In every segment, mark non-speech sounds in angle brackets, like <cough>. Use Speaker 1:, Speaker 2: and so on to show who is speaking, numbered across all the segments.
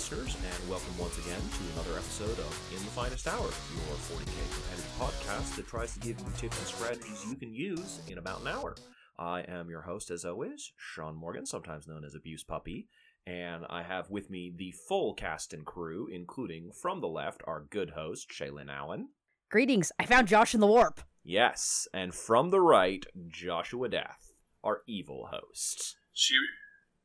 Speaker 1: listeners, and welcome once again to another episode of In the Finest Hour, your 40k competitive podcast that tries to give you tips and strategies you can use in about an hour. I am your host, as always, Sean Morgan, sometimes known as Abuse Puppy, and I have with me the full cast and crew, including from the left our good host, Shaylin Allen.
Speaker 2: Greetings, I found Josh in the warp.
Speaker 1: Yes, and from the right, Joshua Death, our evil host.
Speaker 3: She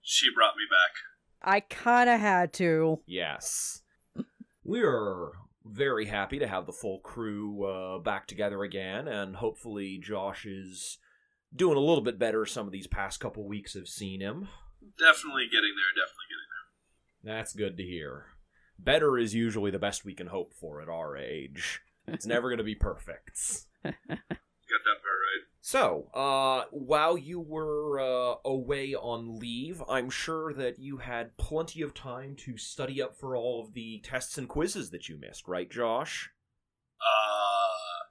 Speaker 3: she brought me back.
Speaker 2: I kinda had to.
Speaker 1: Yes. We're very happy to have the full crew uh, back together again, and hopefully Josh is doing a little bit better. Some of these past couple weeks have seen him.
Speaker 3: Definitely getting there. Definitely getting there.
Speaker 1: That's good to hear. Better is usually the best we can hope for at our age. It's never going to be perfect. <laughs>
Speaker 3: Got that part right.
Speaker 1: So, uh, while you were uh, away on leave, I'm sure that you had plenty of time to study up for all of the tests and quizzes that you missed, right, Josh?
Speaker 3: Uh,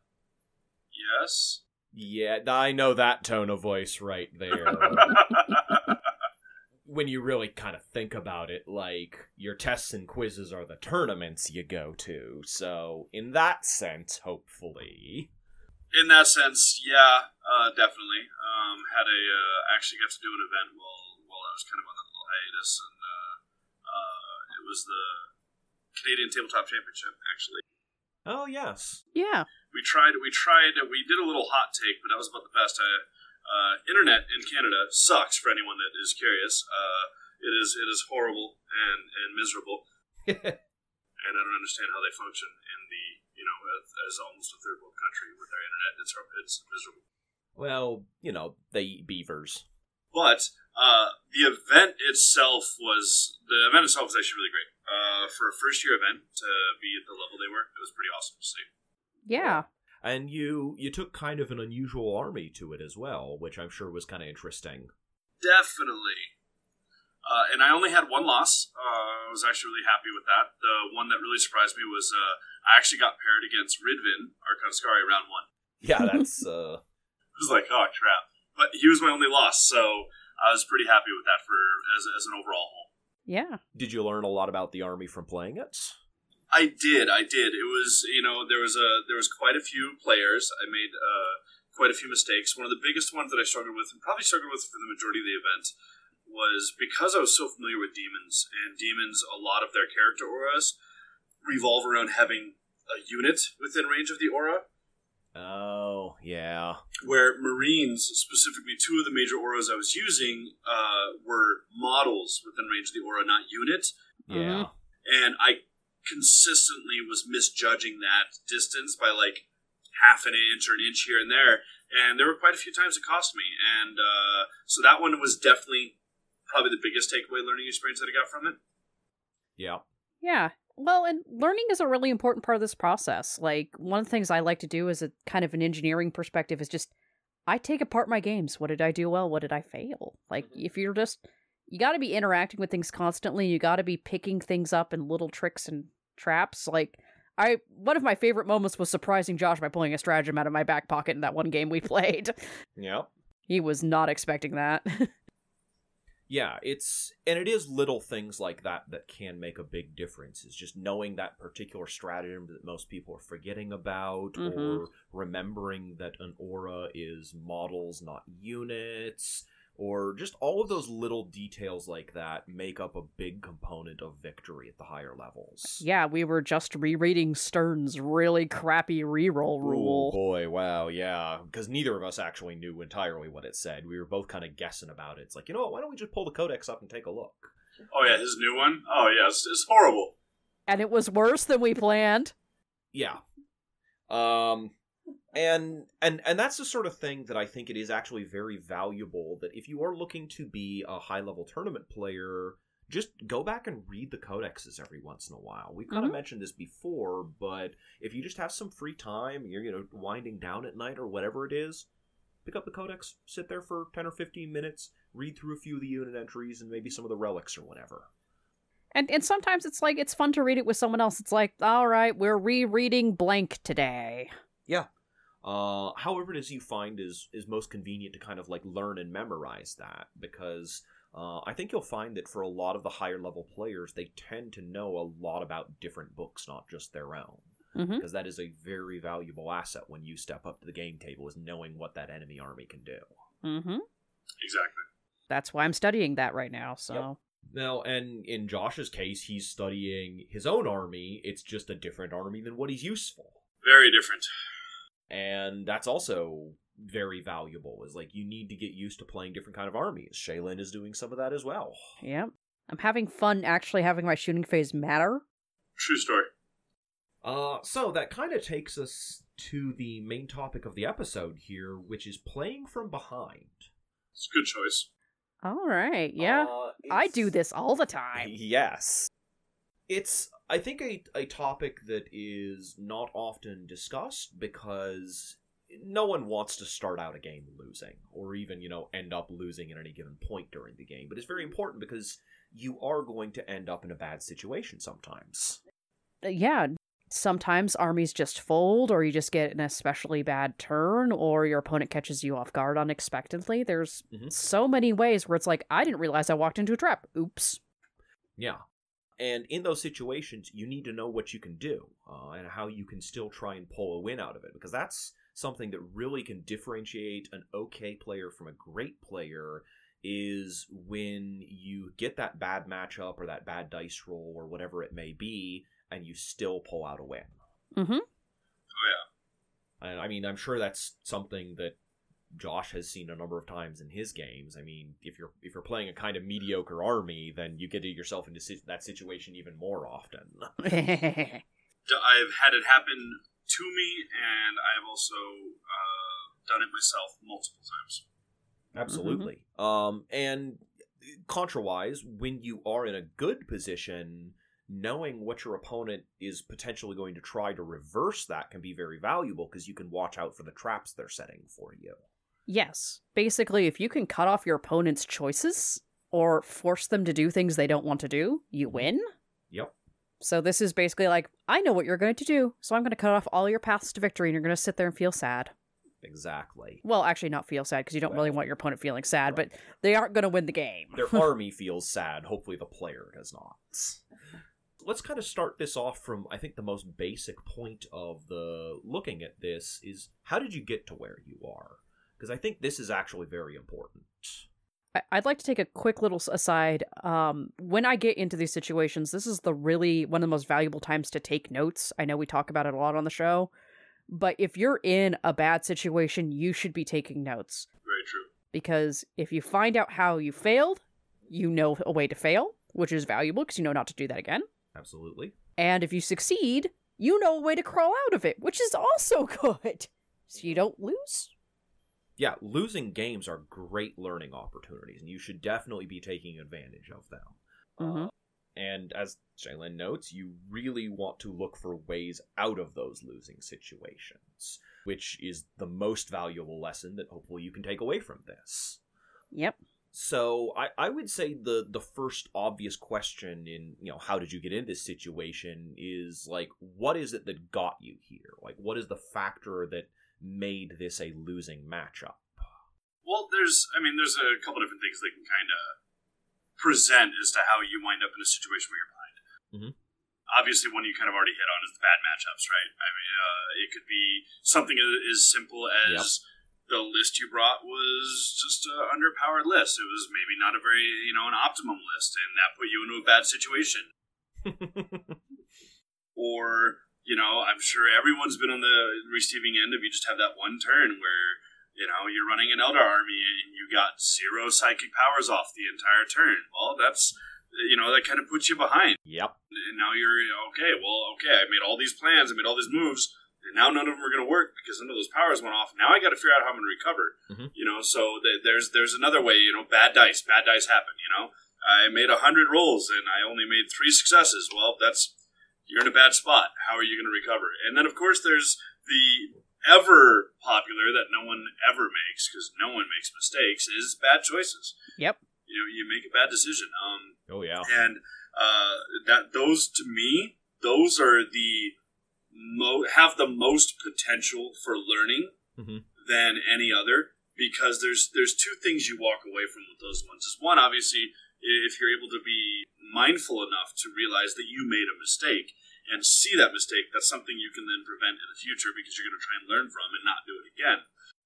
Speaker 3: yes.
Speaker 1: Yeah, I know that tone of voice right there. <laughs> when you really kind of think about it, like, your tests and quizzes are the tournaments you go to. So, in that sense, hopefully.
Speaker 3: In that sense, yeah, uh, definitely. Um, had a uh, actually got to do an event while while I was kind of on that little hiatus, and uh, uh, it was the Canadian Tabletop Championship. Actually,
Speaker 1: Oh, yes.
Speaker 2: Yeah.
Speaker 3: we tried we tried we did a little hot take, but that was about the best. Uh, uh, internet in Canada sucks for anyone that is curious. Uh, it is it is horrible and and miserable. <laughs> and I don't understand how they function in the you know as, as almost a third world country with their internet. It's it's miserable.
Speaker 1: well, you know, they eat beavers.
Speaker 3: But uh, the event itself was the event itself was actually really great. Uh, for a first year event to be at the level they were, it was pretty awesome to see.
Speaker 2: Yeah.
Speaker 1: and you you took kind of an unusual army to it as well, which I'm sure was kind of interesting.
Speaker 3: Definitely. Uh, and I only had one loss. Uh, I was actually really happy with that. The one that really surprised me was uh, I actually got paired against Ridvin, Arkanskari, round one. <laughs>
Speaker 1: Yeah, that's uh
Speaker 3: I was like, oh crap! But he was my only loss, so I was pretty happy with that for as, as an overall whole.
Speaker 2: Yeah.
Speaker 1: did you learn a lot about the army from playing it?
Speaker 3: I did, I did. It was, you know, there was a there was quite a few players. I made uh, quite a few mistakes. One of the biggest ones that I struggled with, and probably struggled with for the majority of the event, was because I was so familiar with demons, and demons, a lot of their character auras revolve around having a unit within range of the aura.
Speaker 1: Oh, yeah.
Speaker 3: Where Marines, specifically two of the major auras I was using, uh, were models within range of the aura, not unit.
Speaker 1: Yeah.
Speaker 3: and I consistently was misjudging that distance by like half an inch or an inch here and there, and there were quite a few times it cost me, and uh, so that one was definitely probably the biggest takeaway learning experience that I got from it.
Speaker 1: Yeah.
Speaker 2: Yeah. Well, and learning is a really important part of this process. Like, one of the things I like to do as a kind of an engineering perspective is just I take apart my games. What did I do well? What did I fail? Like, mm-hmm. if you're just, you got to be interacting with things constantly. You got to be picking things up and little tricks and traps. Like, I, one of my favorite moments was surprising Josh by pulling a stratagem out of my back pocket in that one game we <laughs> played.
Speaker 1: Yeah.
Speaker 2: he was not expecting that. <laughs>
Speaker 1: Yeah, it's and it is little things like that that can make a big difference. Is just knowing that particular stratagem that most people are forgetting about,
Speaker 2: Mhm.
Speaker 1: or remembering that an aura is models, not units, or just all of those little details like that make up a big component of victory at the higher levels.
Speaker 2: yeah, we were just rereading Stern's really crappy reroll rule.
Speaker 1: Oh boy, wow, yeah. Because neither of us actually knew entirely what it said. We were both kind of guessing about it. It's like, you know what, why don't we just pull the codex up and take a look?
Speaker 3: Oh yeah, his new one. Oh yeah, it's, it's horrible.
Speaker 2: and it was worse than we planned.
Speaker 1: Yeah. Um and and and that's the sort of thing that I think it is actually very valuable that if you are looking to be a high level tournament player, just go back and read the codexes every once in a while. We've kind of
Speaker 2: Mhm.
Speaker 1: mentioned this before, but if you just have some free time, you're you know winding down at night or whatever it is, pick up the codex, sit there for 10 or 15 minutes, read through a few of the unit entries and maybe some of the relics or whatever.
Speaker 2: And and sometimes it's like it's fun to read it with someone else. It's like, all right, we're rereading blank today.
Speaker 1: Uh, however it is you find is is most convenient to kind of like learn and memorize that because Uh, I think you'll find that for a lot of the higher level players, they tend to know a lot about different books, not just their own.
Speaker 2: Mhm.
Speaker 1: Because that is a very valuable asset when you step up to the game table, is knowing what that enemy army can do.
Speaker 2: Mm-hmm.
Speaker 3: Exactly.
Speaker 2: That's why I'm studying that right now. So
Speaker 1: Now, and in Josh's case, he's studying his own army. It's just a different army than what he's used for.
Speaker 3: Very different.
Speaker 1: And that's also very valuable is like you need to get used to playing different kind of armies shaylin is doing some of that as well
Speaker 2: yeah, I'm having fun actually having my shooting phase matter.
Speaker 3: True story.
Speaker 1: uh so that kind of takes us to the main topic of the episode here which is playing from behind
Speaker 3: It's a good choice.
Speaker 2: All right, yeah,
Speaker 1: Uh,
Speaker 2: I do this all the time. <laughs>
Speaker 1: Yes. It's, I think, a, a topic that is not often discussed because no one wants to start out a game losing or even, you know, end up losing at any given point during the game. But it's very important because you are going to end up in a bad situation sometimes.
Speaker 2: Uh, yeah, sometimes armies just fold, or you just get an especially bad turn, or your opponent catches you off guard unexpectedly. There's
Speaker 1: Mhm.
Speaker 2: so many ways where it's like, I didn't realize I walked into a trap. Oops.
Speaker 1: Yeah. And in those situations, you need to know what you can do uh, and how you can still try and pull a win out of it because that's something that really can differentiate an okay player from a great player is when you get that bad matchup or that bad dice roll or whatever it may be and you still pull out a win.
Speaker 2: Mm-hmm.
Speaker 3: Oh yeah.
Speaker 1: And I mean, I'm sure that's something that Josh has seen a number of times in his games. I mean, if you're if you're playing a kind of mediocre army, then you get yourself into si- that situation even more often. <laughs>
Speaker 3: I've had it happen to me, and I've also uh, done it myself multiple times.
Speaker 1: Absolutely. Um, and contrawise, when you are in a good position, knowing what your opponent is potentially going to try to reverse that can be very valuable because you can watch out for the traps they're setting for you.
Speaker 2: Yes. Basically, if you can cut off your opponent's choices or force them to do things they don't want to do, you mm-hmm. win.
Speaker 1: Yep.
Speaker 2: So this is basically like, I know what you're going to do, so I'm going to cut off all your paths to victory, and you're going to sit there and feel sad.
Speaker 1: Exactly.
Speaker 2: Well, actually, not feel sad because you don't really want your opponent feeling sad,
Speaker 1: right.
Speaker 2: but they aren't going to win the game.
Speaker 1: Their <laughs> army feels sad. Hopefully, the player does not. Let's kind of start this off from I think the most basic point of the looking at this is how did you get to where you are? Because I think this is actually very important.
Speaker 2: I- I'd like to take a quick little aside. Um, when I get into these situations, this is the really one of the most valuable times to take notes. I know we talk about it a lot on the show, but if you're in a bad situation, you should be taking notes
Speaker 3: Very true.
Speaker 2: because if you find out how you failed, you know a way to fail, which is valuable because you know not to do that again.
Speaker 1: Absolutely.
Speaker 2: And if you succeed, you know a way to crawl out of it, which is also <laughs> good. So you don't lose.
Speaker 1: Yeah, losing games are great learning opportunities, and you should definitely be taking advantage of them.
Speaker 2: Mhm.
Speaker 1: Uh, and as Shaylin notes, you really want to look for ways out of those losing situations, which is the most valuable lesson that hopefully you can take away from this.
Speaker 2: Yep.
Speaker 1: So I, I would say the the first obvious question in you know how did you get in this situation is like what is it that got you here? Like what is the factor that made this a losing matchup?
Speaker 3: Well, there's, I mean, there's a couple different things that can kind of present as to how you wind up in a situation where you're behind.
Speaker 1: Mhm.
Speaker 3: Obviously, one you kind of already hit on is the bad matchups, right? I mean, uh, it could be something as simple as the list you brought was just an underpowered list. It was maybe not a very, you know, an optimum list, and that put you into a bad situation. <laughs> or you know i'm sure everyone's been on the receiving end of you just have that one turn where you know you're running an Eldar army and you got zero psychic powers off the entire turn. Well that's you know that kind of puts you behind.
Speaker 1: Yep.
Speaker 3: and now you're okay well okay i made all these plans i made all these moves and now none of them are going to work because none of those powers went off. Now i got to figure out how i'm going to recover.
Speaker 1: Mhm.
Speaker 3: you know so th- there's there's another way you know bad dice bad dice happen you know? I made a hundred rolls and i only made three successes. Well that's you're in a bad spot how are you going to recover and then of course there's the ever popular that no one ever makes because no one makes mistakes is bad choices
Speaker 2: Yep.
Speaker 3: you know you make a bad decision um
Speaker 1: Oh yeah.
Speaker 3: and uh, that those to me those are the mo- have the most potential for learning
Speaker 1: Mhm.
Speaker 3: than any other because there's there's two things you walk away from with those ones is one, obviously, if you're able to be mindful enough to realize that you made a mistake and see that mistake, that's something you can then prevent in the future because you're going to try and learn from and not do it again.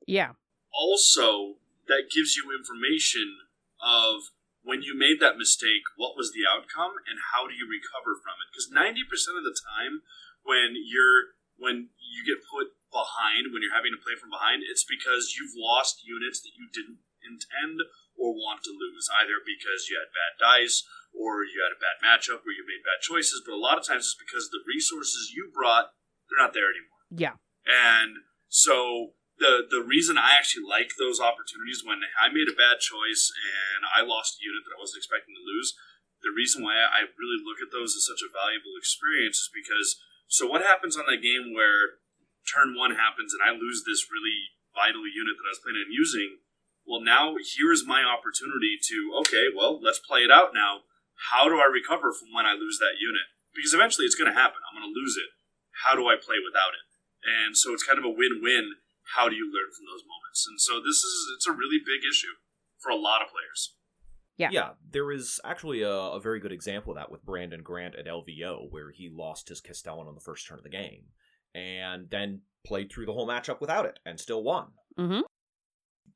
Speaker 2: Yeah.
Speaker 3: Also, that gives you information of when you made that mistake, what was the outcome and how do you recover from it? Because 90% of the time when you're when you get put behind, when you're having to play from behind, it's because you've lost units that you didn't intend or want to lose, either because you had bad dice or you had a bad matchup or you made bad choices. But a lot of times it's because the resources you brought, they're not there anymore.
Speaker 2: Yeah.
Speaker 3: And so the the reason I actually like those opportunities when I made a bad choice and I lost a unit that I wasn't expecting to lose, the reason why I really look at those as such a valuable experience is because so what happens on that game where turn one happens and I lose this really vital unit that I was planning on using? Well, now here's my opportunity to okay, well, let's play it out now. How do I recover from when I lose that unit? Because eventually it's going to happen. I'm going to lose it. How do I play without it? And so it's kind of a win-win. How do you learn from those moments? And so this is it's a really big issue for a lot of players.
Speaker 2: Yeah.
Speaker 1: Yeah, there is actually a, a very good example of that with Brandon Grant at LVO, where he lost his Castellan on the first turn of the game, and then played through the whole matchup without it, and still won.
Speaker 2: Mm-hmm.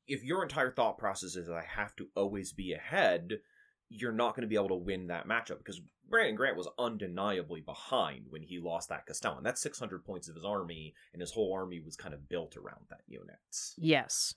Speaker 1: If your entire thought process is I have to always be ahead, you're not going to be able to win that matchup because Brandon Grant was undeniably behind when he lost that Castellan. That's 600 points of his army, and his whole army was kind of built around that unit.
Speaker 2: Yes.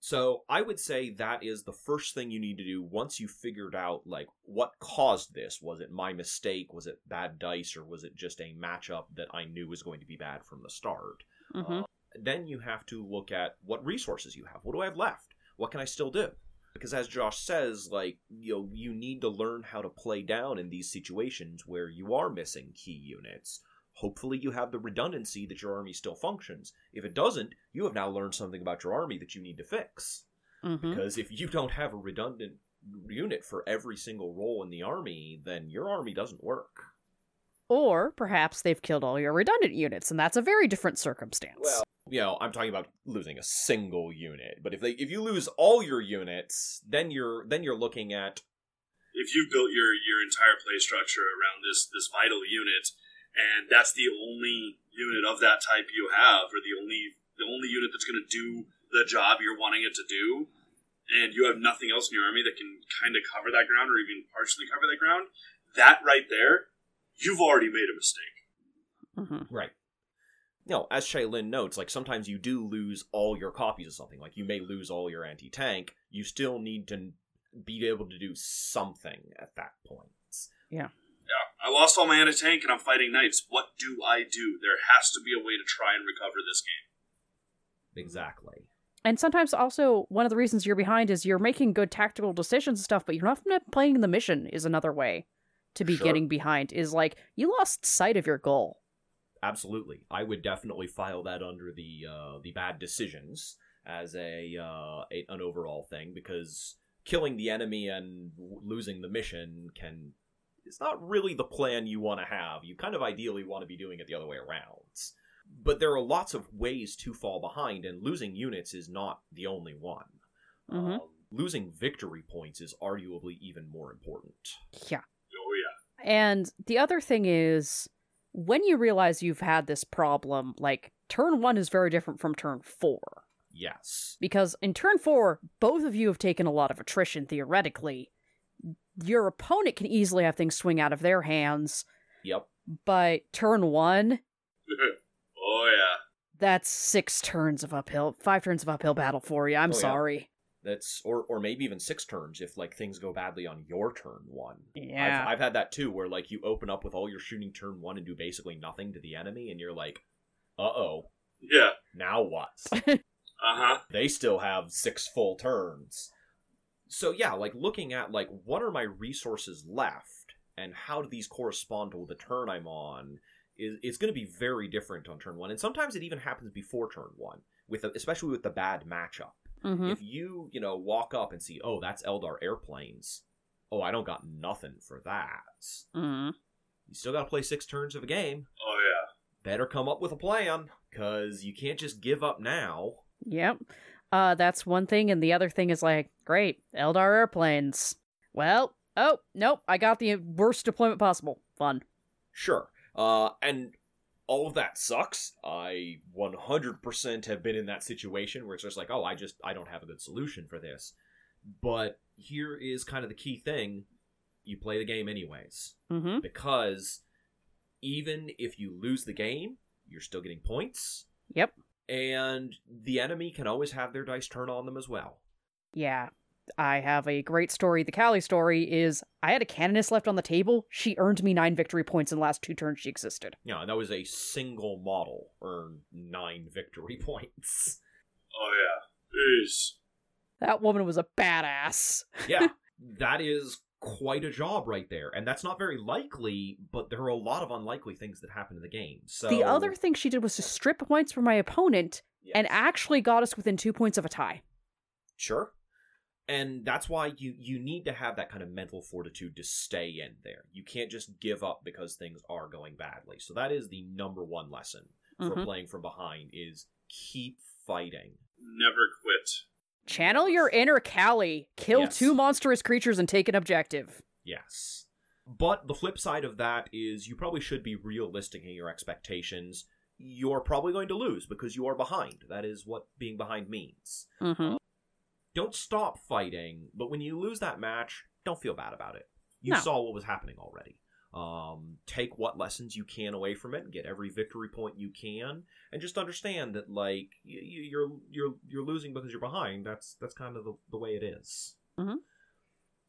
Speaker 1: So I would say that is the first thing you need to do once you figured out like what caused this. Was it my mistake? Was it bad dice, or was it just a matchup that I knew was going to be bad from the start?
Speaker 2: Mm-hmm.
Speaker 1: Uh, then you have to look at what resources you have. What do I have left? What can I still do? Because as Josh says, like you know, you need to learn how to play down in these situations where you are missing key units. Hopefully, you have the redundancy that your army still functions. If it doesn't, you have now learned something about your army that you need to fix.
Speaker 2: mm-hmm.
Speaker 1: Because if you don't have a redundant unit for every single role in the army, then your army doesn't work.
Speaker 2: Or perhaps they've killed all your redundant units, and that's a very different circumstance.
Speaker 1: Well, you know, I'm talking about losing a single unit. But if they if you lose all your units, then you're then you're looking at
Speaker 3: If you built your your entire play structure around this this vital unit, and that's the only unit of that type you have, or the only the only unit that's going to do the job you're wanting it to do, and you have nothing else in your army that can kind of cover that ground or even partially cover that ground, that right there, you've already made a mistake.
Speaker 2: Mhm.
Speaker 1: Right. No, as Shaylin notes, like sometimes you do lose all your copies of something. Like you may lose all your anti tank. You still need to be able to do something at that point.
Speaker 3: Yeah. Yeah, I lost all my anti tank and I'm fighting knights. What do I do? There has to be a way to try and recover this game.
Speaker 1: Exactly.
Speaker 2: And sometimes also one of the reasons you're behind is you're making good tactical decisions and stuff, but you're not playing the mission is another way to be
Speaker 1: Sure.
Speaker 2: getting behind. Is like you lost sight of your goal.
Speaker 1: Absolutely. I would definitely file that under the uh, the bad decisions as a, uh, a an overall thing because killing the enemy and w- losing the mission can it's not really the plan you want to have. You kind of ideally want to be doing it the other way around. But there are lots of ways to fall behind, and losing units is not the only one.
Speaker 2: Mhm.
Speaker 1: Um, losing victory points is arguably even more important.
Speaker 2: Yeah.
Speaker 3: Yeah.
Speaker 2: And the other thing is when you realize you've had this problem, like turn one is very different from turn four.
Speaker 1: Yes.
Speaker 2: Because in turn four, both of you have taken a lot of attrition theoretically. Your opponent can easily have things swing out of their hands,
Speaker 1: Yep.
Speaker 2: but turn one, <laughs>
Speaker 3: oh yeah.
Speaker 2: that's six turns of uphill, five turns of uphill battle for you. I'm
Speaker 1: Oh, yeah.
Speaker 2: sorry.
Speaker 1: That's or or maybe even six turns if like things go badly on your turn one.
Speaker 2: Yeah.
Speaker 1: I've, I've had that too, where like you open up with all your shooting turn one and do basically nothing to the enemy, and you're like, uh oh,
Speaker 3: Yeah.
Speaker 1: now what? <laughs>
Speaker 3: Uh huh.
Speaker 1: they still have six full turns. So yeah, like looking at like what are my resources left, and how do these correspond to the turn I'm on, is is going to be very different on turn one, and sometimes it even happens before turn one, with especially with the bad matchup.
Speaker 2: Hmm
Speaker 1: If you, you know, walk up and see, oh, that's Eldar airplanes. Oh, I don't got nothing for that.
Speaker 2: hmm
Speaker 1: You still got to play six turns of a game.
Speaker 3: Oh yeah.
Speaker 1: Better come up with a plan, because you can't just give up now.
Speaker 2: Yep. Uh, that's one thing, and the other thing is like, great, Eldar airplanes. Well, oh nope, I got the worst deployment possible. Fun.
Speaker 1: Sure. Uh, and all of that sucks. I 100% have been in that situation where it's just like, oh, I just I don't have a good solution for this. But here is kind of the key thing: you play the game anyways,
Speaker 2: Mm-hmm.
Speaker 1: because even if you lose the game, you're still getting points,
Speaker 2: Yep.
Speaker 1: and the enemy can always have their dice turn on them as well.
Speaker 2: Yeah. I have a great story. The Callie story is I had a canoness left on the table. She earned me nine victory points in the last two turns she existed.
Speaker 1: Yeah, that was a single model earned nine victory <laughs> points.
Speaker 3: Oh yeah. Jeez.
Speaker 2: That woman was a badass. <laughs>
Speaker 1: yeah, that is quite a job right there. And that's not very likely, but there are a lot of unlikely things that happen in the game. So
Speaker 2: The other thing she did was to strip points from my opponent and actually got us within two points of a tie.
Speaker 1: Sure. And that's why you you need to have that kind of mental fortitude to stay in there. You can't just give up because things are going badly. So that is the number one lesson for
Speaker 2: Mhm.
Speaker 1: playing from behind is keep fighting.
Speaker 3: Never quit.
Speaker 2: Channel your inner Cali. kill
Speaker 1: Yes.
Speaker 2: two monstrous creatures, and take an objective.
Speaker 1: Yes. But the flip side of that is you probably should be realistic in your expectations. You're probably going to lose because you are behind. That is what being behind means.
Speaker 2: Mm-hmm.
Speaker 1: Don't stop fighting, but when you lose that match, don't feel bad about it. You
Speaker 2: No.
Speaker 1: saw what was happening already. Um, take what lessons you can away from it, get every victory point you can, and just understand that like y- y- you're you're you're losing because you're behind. That's that's kind of the, the way it is.
Speaker 2: Mhm.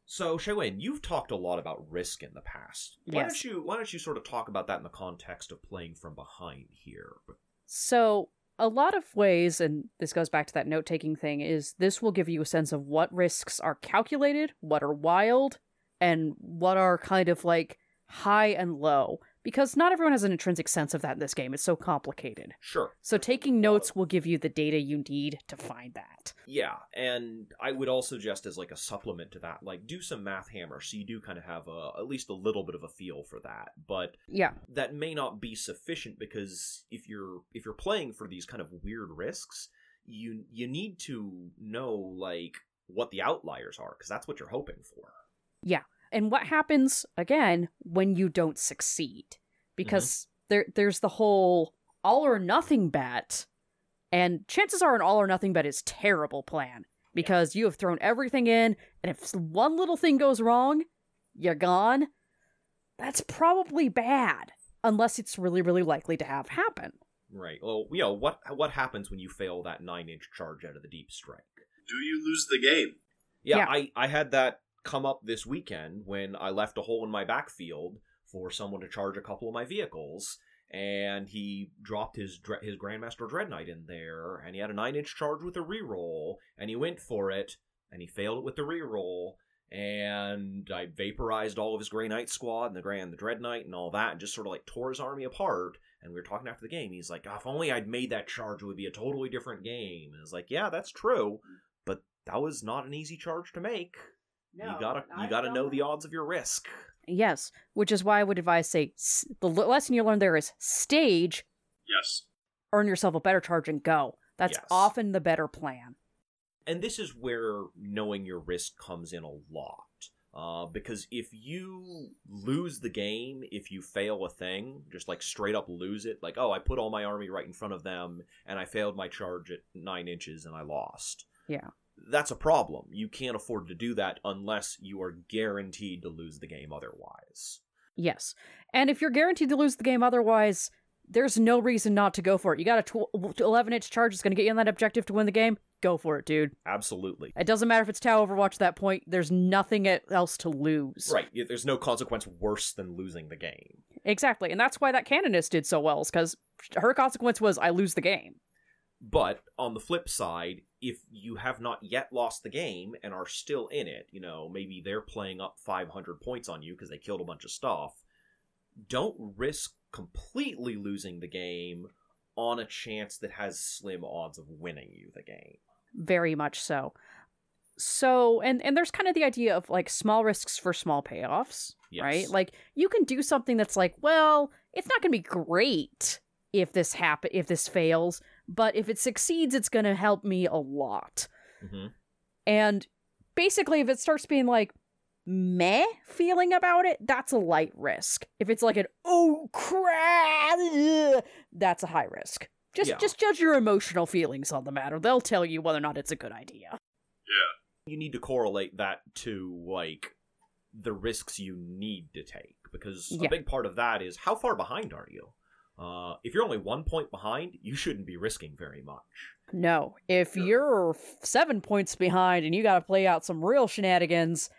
Speaker 1: So, Shaylin, you've talked a lot about risk in the past. Why
Speaker 2: Yes.
Speaker 1: don't you why don't you sort of talk about that in the context of playing from behind here?
Speaker 2: So, a lot of ways, and this goes back to that note taking thing, is this will give you a sense of what risks are calculated, what are wild, and what are kind of like high and low. Because not everyone has an intrinsic sense of that in this game. It's so complicated.
Speaker 1: Sure.
Speaker 2: So, taking notes will give you the data you need to find that.
Speaker 1: Yeah, and I would also suggest as like a supplement to that, like do some math hammer so you do kind of have a at least a little bit of a feel for that. But
Speaker 2: Yeah.
Speaker 1: that may not be sufficient because if you're if you're playing for these kind of weird risks, you you need to know like what the outliers are because that's what you're hoping for.
Speaker 2: And what happens again when you don't succeed because mm-hmm. there there's the whole all or nothing bet and chances are an all or nothing bet is terrible plan because you have thrown everything in and if one little thing goes wrong you're gone that's probably bad unless it's really really likely to have happen
Speaker 1: Right. Well, you know what what happens when you fail that nine inch charge out of the deep strike.
Speaker 3: Do you lose the game?
Speaker 1: Yeah,
Speaker 2: Yeah.
Speaker 1: I, I had that come up this weekend when I left a hole in my backfield for someone to charge a couple of my vehicles, and he dropped his his Grandmaster Knight in there, and he had a nine inch charge with a reroll, and he went for it, and he failed it with the reroll, and I vaporized all of his Grey Knight squad and the Grand the Dread Knight and all that, and just sort of like tore his army apart. And we were talking after the game. He's like, "Oh, "If only I'd made that charge, it would be a totally different game." And I was like, "Yeah, that's true, but that was not an easy charge to make." You gotta you gotta know the odds of your risk.
Speaker 2: yes which is why i would advise say s- the l- lesson you learn there is stage
Speaker 3: Yes.
Speaker 2: earn yourself a better charge and go that's
Speaker 1: Yes.
Speaker 2: often the better plan
Speaker 1: And this is where knowing your risk comes in a lot. Uh, because if you lose the game, if you fail a thing, just like straight up lose it, like, oh, I put all my army right in front of them and I failed my charge at nine inches and I lost.
Speaker 2: Yeah.
Speaker 1: That's a problem. You can't afford to do that unless you are guaranteed to lose the game otherwise.
Speaker 2: Yes. And if you're guaranteed to lose the game otherwise, there's no reason not to go for it. You got a tw- 11 inch charge that's going to get you on that objective to win the game. Go for it, dude.
Speaker 1: Absolutely.
Speaker 2: It doesn't matter if it's Tau Overwatch at that point. There's nothing else to lose.
Speaker 1: Right. There's no consequence worse than losing the game.
Speaker 2: Exactly. And that's why that Canoness did so well, is because her consequence was I lose the game.
Speaker 1: But on the flip side, if you have not yet lost the game and are still in it, you know, maybe they're playing up 500 points on you because they killed a bunch of stuff, don't risk completely losing the game on a chance that has slim odds of winning you the game.
Speaker 2: Very much so. So, and and there's kind of the idea of like small risks for small payoffs,
Speaker 1: Yes.
Speaker 2: right? Like you can do something that's like, well, it's not going to be great if this happen if this fails, but if it succeeds, it's going to help me a lot.
Speaker 1: hmm
Speaker 2: And basically, if it starts being like meh feeling about it, that's a light risk. If it's like an oh crap, that's a high risk. Just
Speaker 1: Yeah.
Speaker 2: just judge your emotional feelings on the matter. They'll tell you whether or not it's a good idea. Yeah.
Speaker 1: You need to correlate that to like the risks you need to take because
Speaker 2: Yeah.
Speaker 1: a big part of that is how far behind are you? Uh, if you're only one point behind, you shouldn't be risking very much.
Speaker 2: No, if you're seven points behind and you got to play out some real shenanigans,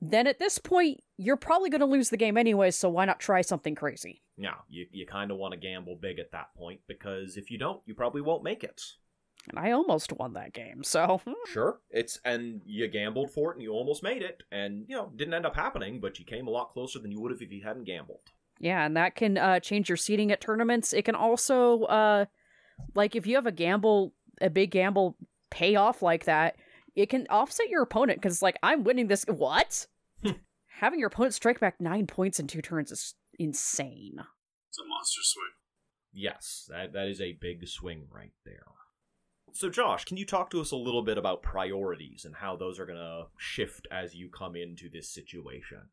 Speaker 2: then at this point you're probably going to lose the game anyway. So why not try something crazy?
Speaker 1: Yeah, you, you kind of want to gamble big at that point because if you don't, you probably won't make it.
Speaker 2: And I almost won that game, so. <laughs>
Speaker 1: Sure, it's and you gambled for it and you almost made it, and you know didn't end up happening, but you came a lot closer than you would have if you hadn't gambled.
Speaker 2: Yeah, and that can uh, change your seating at tournaments. It can also, uh, like, if you have a gamble, a big gamble payoff like that, it can offset your opponent because, like, I'm winning this. What? Having your opponent strike back nine points in two turns is insane.
Speaker 3: It's a monster swing.
Speaker 1: Yes, that that is a big swing right there. So, Josh, can you talk to us a little bit about priorities and how those are going to shift as you come into this situation?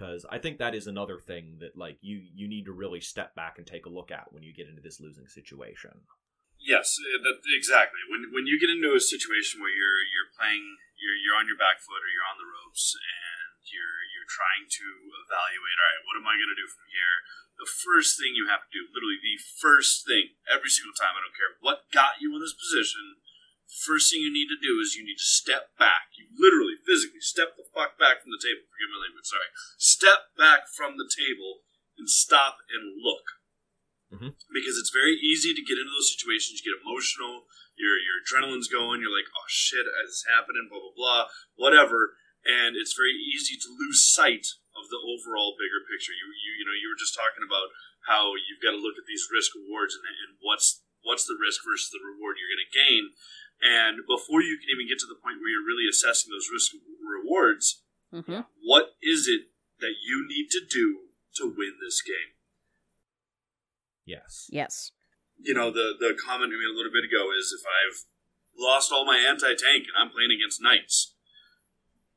Speaker 1: Because I think that is another thing that, like, you you need to really step back and take a look at when you get into this losing situation.
Speaker 3: Yes, uh, that, exactly. When when you get into a situation where you're you're playing, you're you're on your back foot or you're on the ropes, and you're you're trying to evaluate. All right, what am I going to do from here? The first thing you have to do, literally the first thing, every single time. I don't care what got you in this position. First thing you need to do is you need to step back. You literally, physically step the fuck back from the table. Forgive my language. Sorry. Step back from the table and stop and look mm-hmm. because it's very easy to get into those situations. You get emotional, your your adrenaline's going. You're like, oh shit, it's happening, blah blah blah, whatever. And it's very easy to lose sight of the overall bigger picture. You you you know you were just talking about how you've got to look at these risk rewards and, and what's what's the risk versus the reward you're going to gain. And before you can even get to the point where you're really assessing those risk rewards,
Speaker 2: Mm-hmm.
Speaker 3: what is it that you need to do to win this game?
Speaker 1: Yes.
Speaker 2: Yes.
Speaker 3: you know the the comment we made a little bit ago is if I've lost all my anti tank and I'm playing against knights,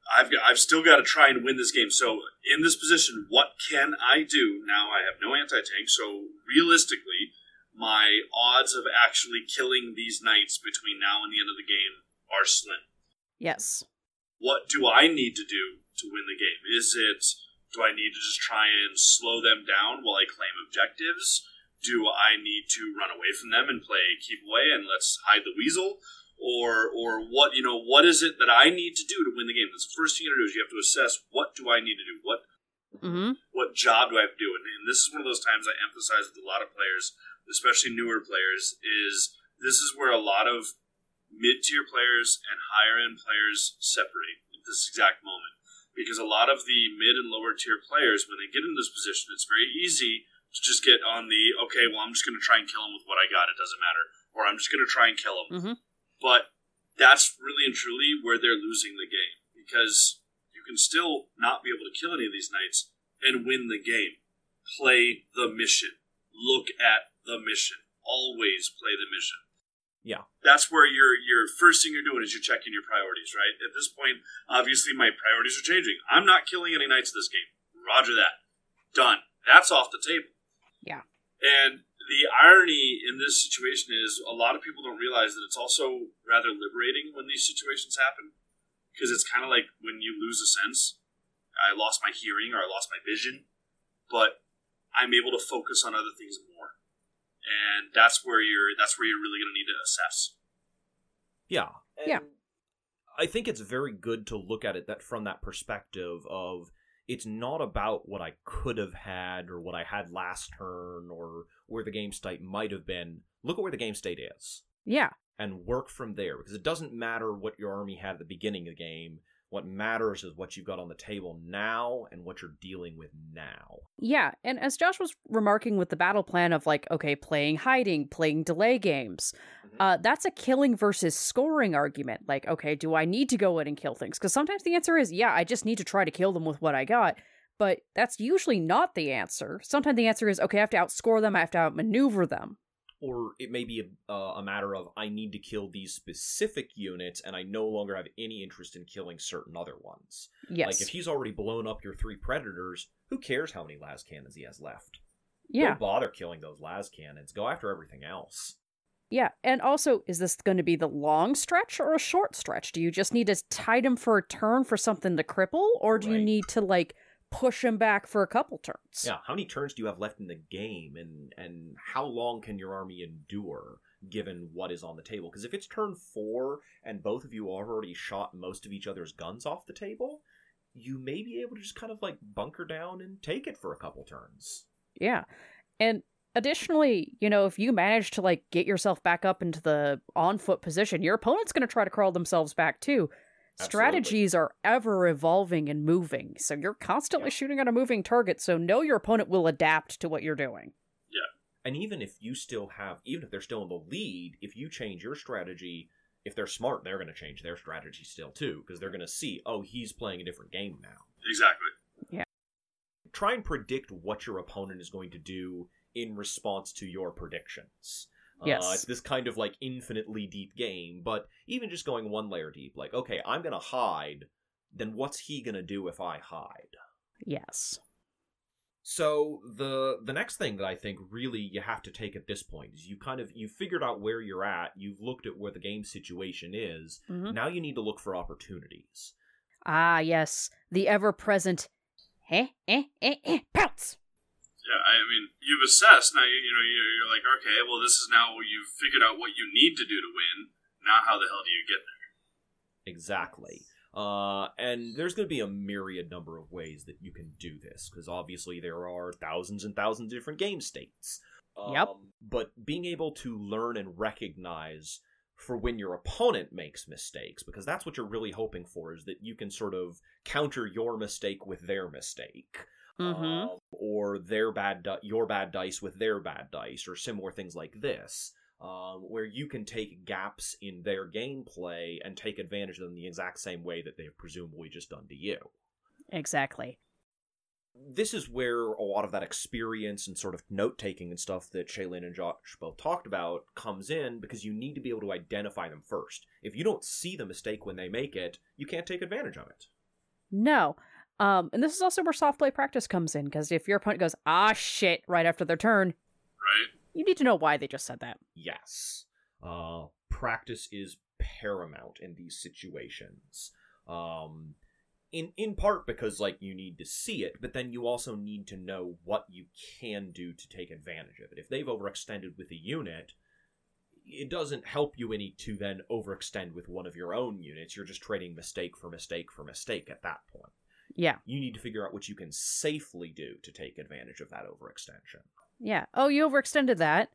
Speaker 3: I've got, I've still got to try and win this game. So in this position, what can I do now? I have no anti tank, so realistically, my odds of actually killing these knights between now and the end of the game are slim.
Speaker 2: Yes.
Speaker 3: What do I need to do to win the game? Is it do I need to just try and slow them down while I claim objectives? do I need to run away from them and play keep away and let's hide the weasel? Or or what you know, what is it that I need to do to win the game? That's the first thing you gotta do is you have to assess what do I need to do? What
Speaker 2: Mm-hmm.
Speaker 3: what job do I have to do? And, and this is one of those times I emphasize with a lot of players, especially newer players, is this is where a lot of mid tier players and higher end players separate at this exact moment. Because a lot of the mid and lower tier players, when they get in this position, it's very easy to just get on the okay, well, I'm just going to try and kill him with what I got. It doesn't matter, or I'm just going to try and kill him.
Speaker 2: Mhm.
Speaker 3: But that's really and truly where they're losing the game because you can still not be able to kill any of these knights and win the game. Play the mission. Look at the mission. Always play the mission.
Speaker 1: Yeah.
Speaker 3: That's where your your first thing you're doing is you're checking your priorities, right? At this point, obviously my priorities are changing. I'm not killing any knights of this game. Roger that. Done. That's off the table.
Speaker 2: Yeah.
Speaker 3: And the irony in this situation is a lot of people don't realize that it's also rather liberating when these situations happen because it's kind of like when you lose a sense. I lost my hearing or I lost my vision, but I'm able to focus on other things more. And that's where you're that's where you're really going to need to assess.
Speaker 1: Yeah.
Speaker 2: Yeah.
Speaker 1: I think it's very good to look at it that from that perspective of it's not about what I could have had or what I had last turn or where the game state might have been. Look at where the game state is
Speaker 2: Yeah.
Speaker 1: and work from there because it doesn't matter what your army had at the beginning of the game. What matters is what you've got on the table now and what you're dealing with now.
Speaker 2: Yeah, and as Josh was remarking with the battle plan of like, okay, playing hiding, playing delay games,
Speaker 1: Mhm.
Speaker 2: uh, that's a killing versus scoring argument. Like, okay, do I need to go in and kill things? Because sometimes the answer is, yeah, I just need to try to kill them with what I got. But that's usually not the answer. Sometimes the answer is, okay, I have to outscore them, I have to outmaneuver them.
Speaker 1: Or it may be a, uh, a matter of I need to kill these specific units, and I no longer have any interest in killing certain other ones.
Speaker 2: Yes.
Speaker 1: Like if he's already blown up your three predators, who cares how many lascannons he has left?
Speaker 2: yeah.
Speaker 1: Don't bother killing those lascannons. Go after everything else.
Speaker 2: Yeah, and also, is this going to be the long stretch or a short stretch? Do you just need to tide him for a turn for something to cripple, or do you need to like push him back for a couple turns?
Speaker 1: Yeah, how many turns do you have left in the game, and and how long can your army endure given what is on the table? Because if it's turn four and both of you already shot most of each other's guns off the table, you may be able to just kind of like bunker down and take it for a couple turns.
Speaker 2: Yeah. And additionally, you know, if you manage to like get yourself back up into the on foot position, your opponent's going to try to crawl themselves back too.
Speaker 1: Absolutely.
Speaker 2: Strategies are ever evolving and moving, so you're constantly
Speaker 1: Yeah.
Speaker 2: shooting at a moving target, so know your opponent will adapt to what you're doing. Yeah.
Speaker 1: And even if you still have, even if they're still in the lead, if you change your strategy, if they're smart, they're going to change their strategy still too, because they're going to see, oh, he's playing a different game now.
Speaker 3: Exactly. Yeah.
Speaker 1: Try and predict what your opponent is going to do in response to your predictions.
Speaker 2: Yes.
Speaker 1: Uh, it's this kind of like infinitely deep game, but even just going one layer deep, like, okay, I'm going to hide, then what's he going to do if I hide?
Speaker 2: Yes.
Speaker 1: So the the next thing that I think really you have to take at this point is you kind of you figured out where you're at, you've looked at where the game situation is.
Speaker 2: Mhm.
Speaker 1: Now you need to look for opportunities.
Speaker 2: Ah, yes. The ever present eh, eh, eh, eh, pounce!
Speaker 3: Yeah, I mean, you've assessed now. You, you know, you're, you're like, okay, well, this is now where you've figured out what you need to do to win. Now, how the hell do you get there?
Speaker 1: Exactly. Uh, and there's going to be a myriad number of ways that you can do this, because obviously there are thousands and thousands of different game states.
Speaker 2: Yep.
Speaker 1: Um, But being able to learn and recognize for when your opponent makes mistakes, because that's what you're really hoping for, is that you can sort of counter your mistake with their mistake.
Speaker 2: Mm-hmm.
Speaker 1: Um, or their bad di- your bad dice with their bad dice, or similar things like this, um, where you can take gaps in their gameplay and take advantage of them the exact same way that they've presumably just done to you.
Speaker 2: Exactly.
Speaker 1: This is where a lot of that experience and sort of note taking and stuff that Shaylin and Josh both talked about comes in because you need to be able to identify them first. If you don't see the mistake when they make it, you can't take advantage of it.
Speaker 2: No. Um, and this is also where soft play practice comes in, because if your opponent goes, ah, shit, right after their turn,
Speaker 3: Right?
Speaker 2: you need to know why they just said that.
Speaker 1: Yes. Uh, practice is paramount in these situations. Um, in in part because like you need to see it, but then you also need to know what you can do to take advantage of it. If they've overextended with a unit, it doesn't help you any to then overextend with one of your own units. You're just trading mistake for mistake for mistake at that point.
Speaker 2: Yeah.
Speaker 1: You need to figure out what you can safely do to take advantage of that overextension.
Speaker 2: Yeah. Oh, you overextended that.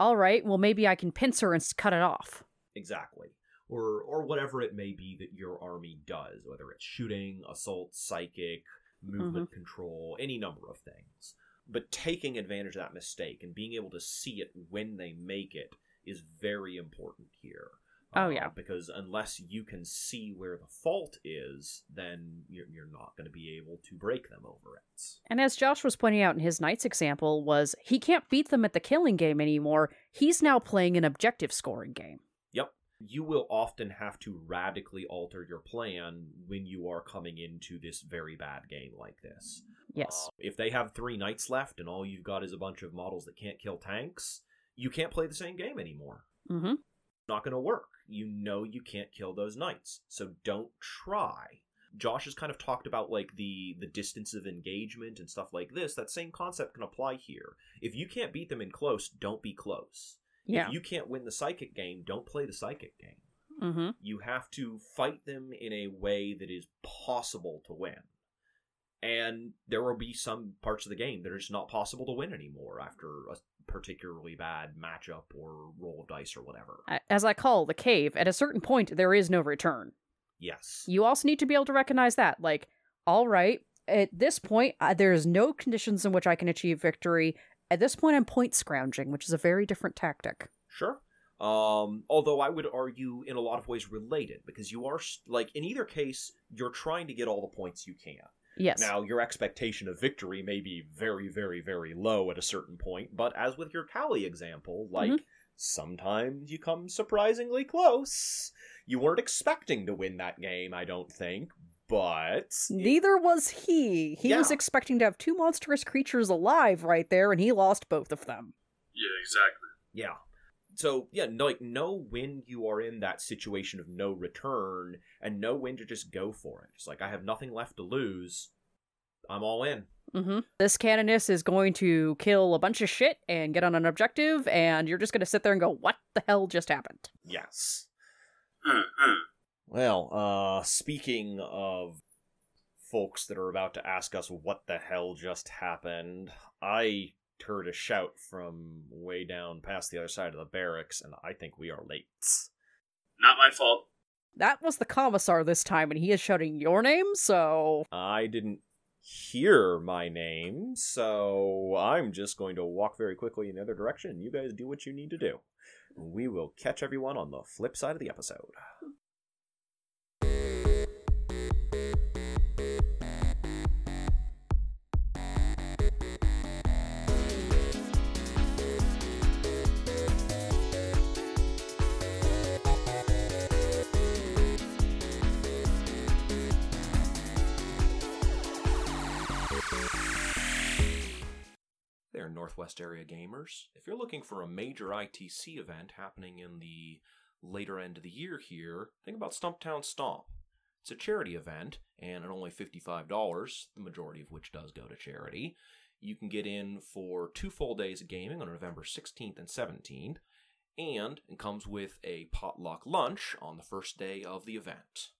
Speaker 2: All right. Well, maybe I can pincer and cut it off.
Speaker 1: Exactly. Or or whatever it may be that your army does, whether it's shooting, assault, psychic, movement mm-hmm. control, any number of things. But taking advantage of that mistake and being able to see it when they make it is very important here.
Speaker 2: Oh,
Speaker 1: Uh,
Speaker 2: yeah.
Speaker 1: because unless you can see where the fault is, then you're, you're not going to be able to break them over it.
Speaker 2: And as Josh was pointing out in his Knights example, was he can't beat them at the killing game anymore. He's now playing an objective scoring game.
Speaker 1: Yep. You will often have to radically alter your plan when you are coming into this very bad game like this.
Speaker 2: Yes.
Speaker 1: Uh, if they have three knights left and all you've got is a bunch of models that can't kill tanks, you can't play the same game anymore.
Speaker 2: mm-hmm.
Speaker 1: Not going to work. You know you can't kill those knights, so don't try. Josh has kind of talked about like the the distance of engagement and stuff like this. That same concept can apply here. If you can't beat them in close, don't be close.
Speaker 2: Yeah.
Speaker 1: If you can't win the psychic game, don't play the psychic game.
Speaker 2: mm-hmm.
Speaker 1: You have to fight them in a way that is possible to win. And there will be some parts of the game that are just not possible to win anymore after a particularly bad matchup or roll of dice or whatever.
Speaker 2: As I call the cave, at a certain point, there is no return.
Speaker 1: Yes.
Speaker 2: You also need to be able to recognize that. Like, all right, at this point, uh, there is no conditions in which I can achieve victory. At this point, I'm point scrounging, which is a very different tactic.
Speaker 1: Sure. Um, although I would argue in a lot of ways related because you are like in either case you're trying to get all the points you can.
Speaker 2: Yes.
Speaker 1: Now, your expectation of victory may be very, very, very low at a certain point, but as with your Callie example, like,
Speaker 2: Mhm.
Speaker 1: sometimes you come surprisingly close. You weren't expecting to win that game, I don't think, but.
Speaker 2: Neither was he. He was expecting to have two monstrous creatures alive right there, and he lost both of them.
Speaker 3: Yeah, exactly.
Speaker 1: Yeah. So yeah, no, like know when you are in that situation of no return, and know when to just go for it. It's like I have nothing left to lose. I'm all in.
Speaker 2: Mm-hmm. This canoness is going to kill a bunch of shit and get on an objective, and you're just going to sit there and go, "What the hell just happened?"
Speaker 1: Yes.
Speaker 3: Huh, huh.
Speaker 1: Well, uh, speaking of folks that are about to ask us what the hell just happened, I heard a shout from way down past the other side of the barracks, and I think we are late.
Speaker 3: Not my fault.
Speaker 2: That was the commissar this time, and he is shouting your name. So
Speaker 1: I didn't hear my name, so I'm just going to walk very quickly in the other direction. You guys do what you need to do. We will catch everyone on the flip side of the episode. Northwest Area Gamers. If you're looking for a major ITC event happening in the later end of the year here, think about Stumptown Stomp. It's a charity event, and at only $55, the majority of which does go to charity, you can get in for two full days of gaming on November 16th and 17th, and it comes with a potluck lunch on the first day of the event.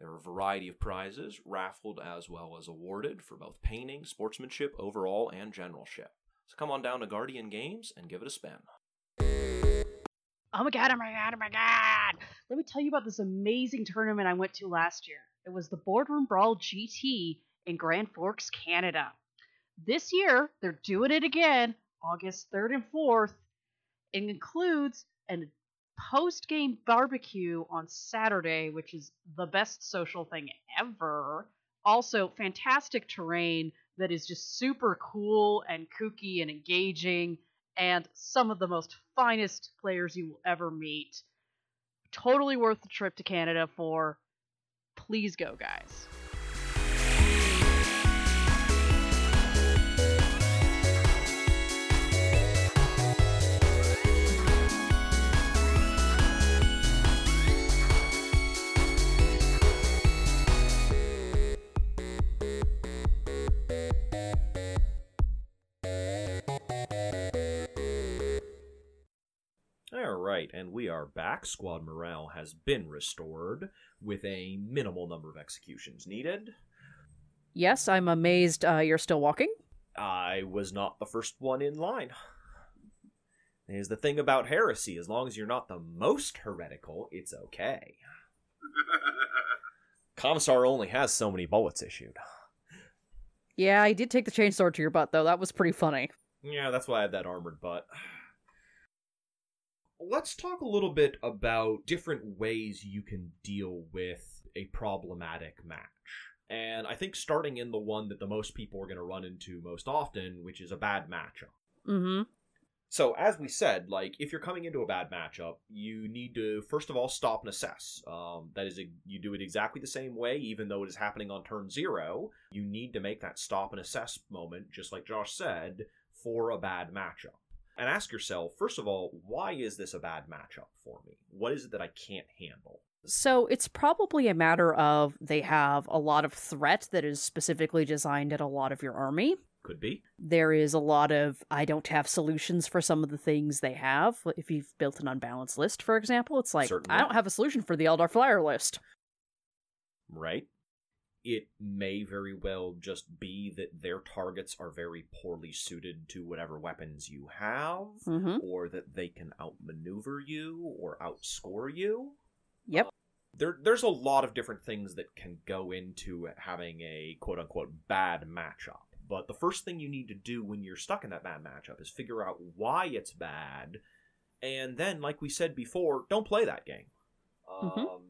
Speaker 1: There are a variety of prizes, raffled as well as awarded for both painting, sportsmanship, overall, and generalship. So come on down to Guardian Games and give it a spin.
Speaker 4: Oh my god, oh my god, oh my god. Let me tell you about this amazing tournament I went to last year. It was the Boardroom Brawl GT in Grand Forks, Canada. This year, they're doing it again, August 3rd and 4th. It includes a post game barbecue on Saturday, which is the best social thing ever. Also, fantastic terrain that is just super cool and kooky and engaging and some of the most finest players you will ever meet. Totally worth the trip to Canada for. Please go, guys.
Speaker 1: And we are back. Squad morale has been restored with a minimal number of executions needed.
Speaker 2: yes, I'm amazed uh, you're still walking.
Speaker 1: I was not the first one in line. Is the thing about heresy, as long as you're not the most heretical, it's okay. <laughs> Commissar only has so many bullets issued.
Speaker 2: Yeah, I did take the chainsword to your butt though. That was pretty funny.
Speaker 1: Yeah, that's why I have that armored butt. Let's talk a little bit about different ways you can deal with a problematic match. And I think starting in the one that the most people are going to run into most often, which is a bad matchup.
Speaker 2: Mm-hmm.
Speaker 1: So, as we said, like if you're coming into a bad matchup, you need to first of all stop and assess. Um, that is, you do it exactly the same way, even though it is happening on turn zero. You need to make that stop and assess moment, just like Josh said, for a bad matchup. And ask yourself, first of all, why is this a bad matchup for me? What is it that I can't handle?
Speaker 2: So it's probably a matter of they have a lot of threat that is specifically designed at a lot of your army.
Speaker 1: Could be.
Speaker 2: There is a lot of I don't have solutions for some of the things they have. If you've built an unbalanced list, for example, it's like
Speaker 1: Certainly.
Speaker 2: I don't have a solution for the Eldar Flyer list.
Speaker 1: right? It may very well just be that their targets are very poorly suited to whatever weapons you have,
Speaker 2: Mm-hmm.
Speaker 1: or that they can outmaneuver you or outscore you.
Speaker 2: Yep.
Speaker 1: There, there's a lot of different things that can go into having a quote unquote bad matchup. But the first thing you need to do when you're stuck in that bad matchup is figure out why it's bad, and then, like we said before, don't play that game.
Speaker 2: Mhm.
Speaker 1: Um,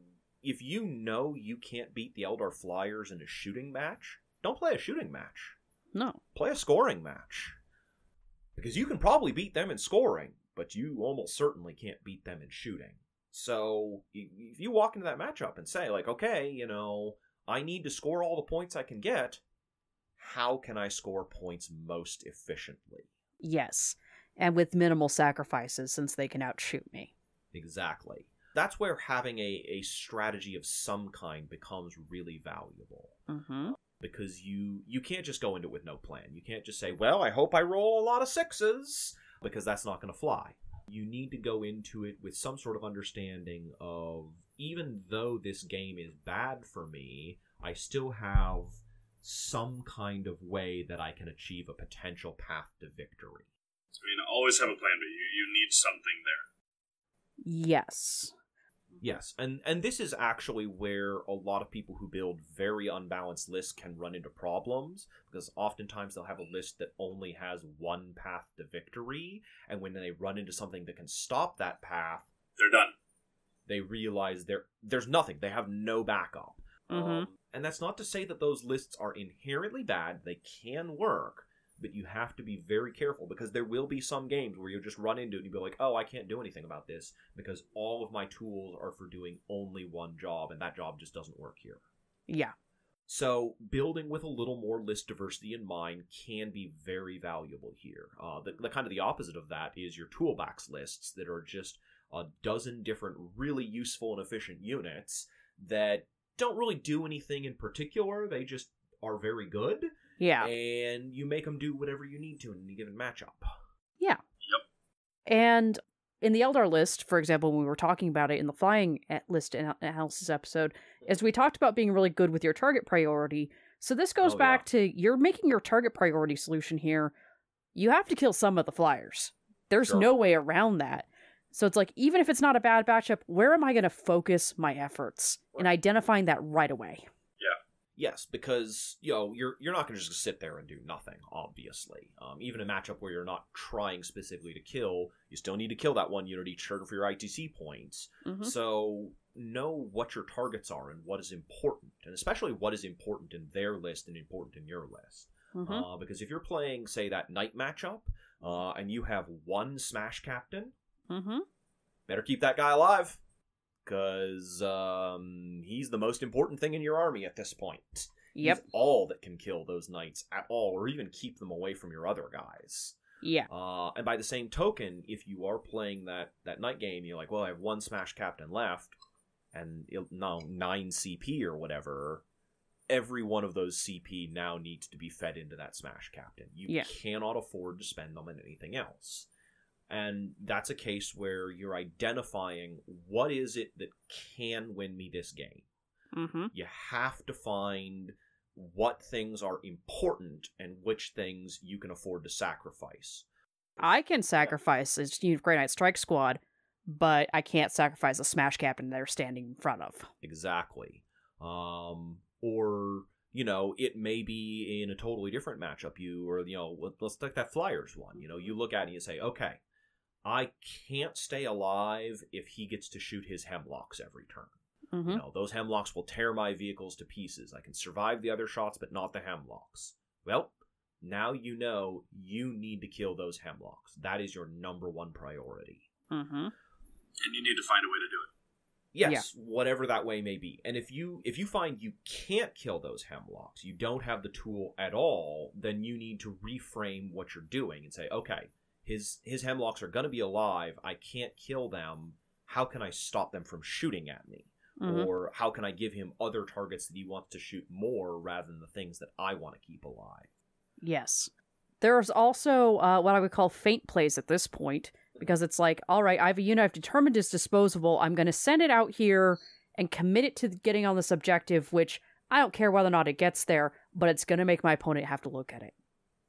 Speaker 1: if you know you can't beat the Eldar Flyers in a shooting match, don't play a shooting match.
Speaker 2: No.
Speaker 1: Play a scoring match. Because you can probably beat them in scoring, but you almost certainly can't beat them in shooting. So if you walk into that matchup and say, like, okay, you know, I need to score all the points I can get, how can I score points most efficiently?
Speaker 2: Yes. And with minimal sacrifices since they can outshoot me.
Speaker 1: Exactly. That's where having a, a strategy of some kind becomes really valuable.
Speaker 2: Mm-hmm.
Speaker 1: Because you you can't just go into it with no plan. You can't just say, Well, I hope I roll a lot of sixes because that's not gonna fly. You need to go into it with some sort of understanding of even though this game is bad for me, I still have some kind of way that I can achieve a potential path to victory.
Speaker 3: I mean, always have a plan, but you, you need something there.
Speaker 2: Yes.
Speaker 1: Yes, and and this is actually where a lot of people who build very unbalanced lists can run into problems because oftentimes they'll have a list that only has one path to victory, and when they run into something that can stop that path,
Speaker 3: They're done.
Speaker 1: they realize there there's nothing. They have no backup.
Speaker 2: Mhm.
Speaker 1: Um, and that's not to say that those lists are inherently bad. They can work, but you have to be very careful because there will be some games where you'll just run into it and you'll be like, oh, I can't do anything about this because all of my tools are for doing only one job, and that job just doesn't work here.
Speaker 2: Yeah.
Speaker 1: So, building with a little more list diversity in mind can be very valuable here. Uh, the, the kind of the opposite of that is your toolbox lists that are just a dozen different really useful and efficient units that don't really do anything in particular. They just are very good,
Speaker 2: Yeah.
Speaker 1: and you make them do whatever you need to in any given matchup. Yeah. Yep.
Speaker 2: And in the Eldar list, for example, when we were talking about it in the flying list ana- analysis episode, as we talked about being really good with your target priority. So this goes
Speaker 1: Oh,
Speaker 2: back to you're making your target priority solution here. You have to kill some of the flyers. There's
Speaker 1: Sure.
Speaker 2: no way around that. So it's like even if it's not a bad matchup, where am I going to focus my efforts in identifying that right away?
Speaker 1: Yes, because you know you're you're not going to just sit there and do nothing. Obviously, um, even a matchup where you're not trying specifically to kill, you still need to kill that one unit each turn for your ITC points.
Speaker 2: Mhm.
Speaker 1: So know what your targets are and what is important, and especially what is important in their list and important in your list.
Speaker 2: Mhm.
Speaker 1: Uh, because if you're playing, say, that knight matchup, uh, and you have one Smash Captain,
Speaker 2: Mhm.
Speaker 1: better keep that guy alive because um, he's the most important thing in your army at this point.
Speaker 2: Yep.
Speaker 1: He's all that can kill those knights at all, or even keep them away from your other guys.
Speaker 2: Yeah.
Speaker 1: Uh, and by the same token, if you are playing that that knight game, you're like, well, I have one Smash Captain left, and it, no nine CP or whatever. Every one of those CP now needs to be fed into that Smash Captain. You
Speaker 2: Yeah.
Speaker 1: cannot afford to spend them on anything else. And that's a case where you're identifying what is it that can win me this game
Speaker 2: Mhm.
Speaker 1: you have to find what things are important and which things you can afford to sacrifice.
Speaker 2: I can sacrifice a Grey Knight Strike Squad, but I can't sacrifice a Smash Captain they're standing in front of.
Speaker 1: Exactly. Um, or you know, it may be in a totally different matchup. You or you know, let- let's take that Flyers one. You know, you look at it and you say, okay, I can't stay alive if he gets to shoot his hemlocks every turn.
Speaker 2: Mm-hmm.
Speaker 1: You know, those hemlocks will tear my vehicles to pieces. I can survive the other shots, but not the hemlocks. Well, now you know you need to kill those hemlocks. That is your number one priority.
Speaker 2: Mm-hmm.
Speaker 3: And you need to find a way to do it.
Speaker 1: Yes, whatever that way may be. And if you if you find you can't kill those hemlocks, you don't have the tool at all, then you need to reframe what you're doing and say, okay, his his hemlocks are going to be alive. I can't kill them. How can I stop them from shooting at me?
Speaker 2: Mhm.
Speaker 1: Or how can I give him other targets that he wants to shoot more rather than the things that I want to keep alive?
Speaker 2: Yes. There's also uh, what I would call feint plays at this point, because it's like, all right, I have a unit I've determined is disposable. I'm going to send it out here and commit it to getting on this objective, which I don't care whether or not it gets there, but it's going to make my opponent have to look at it.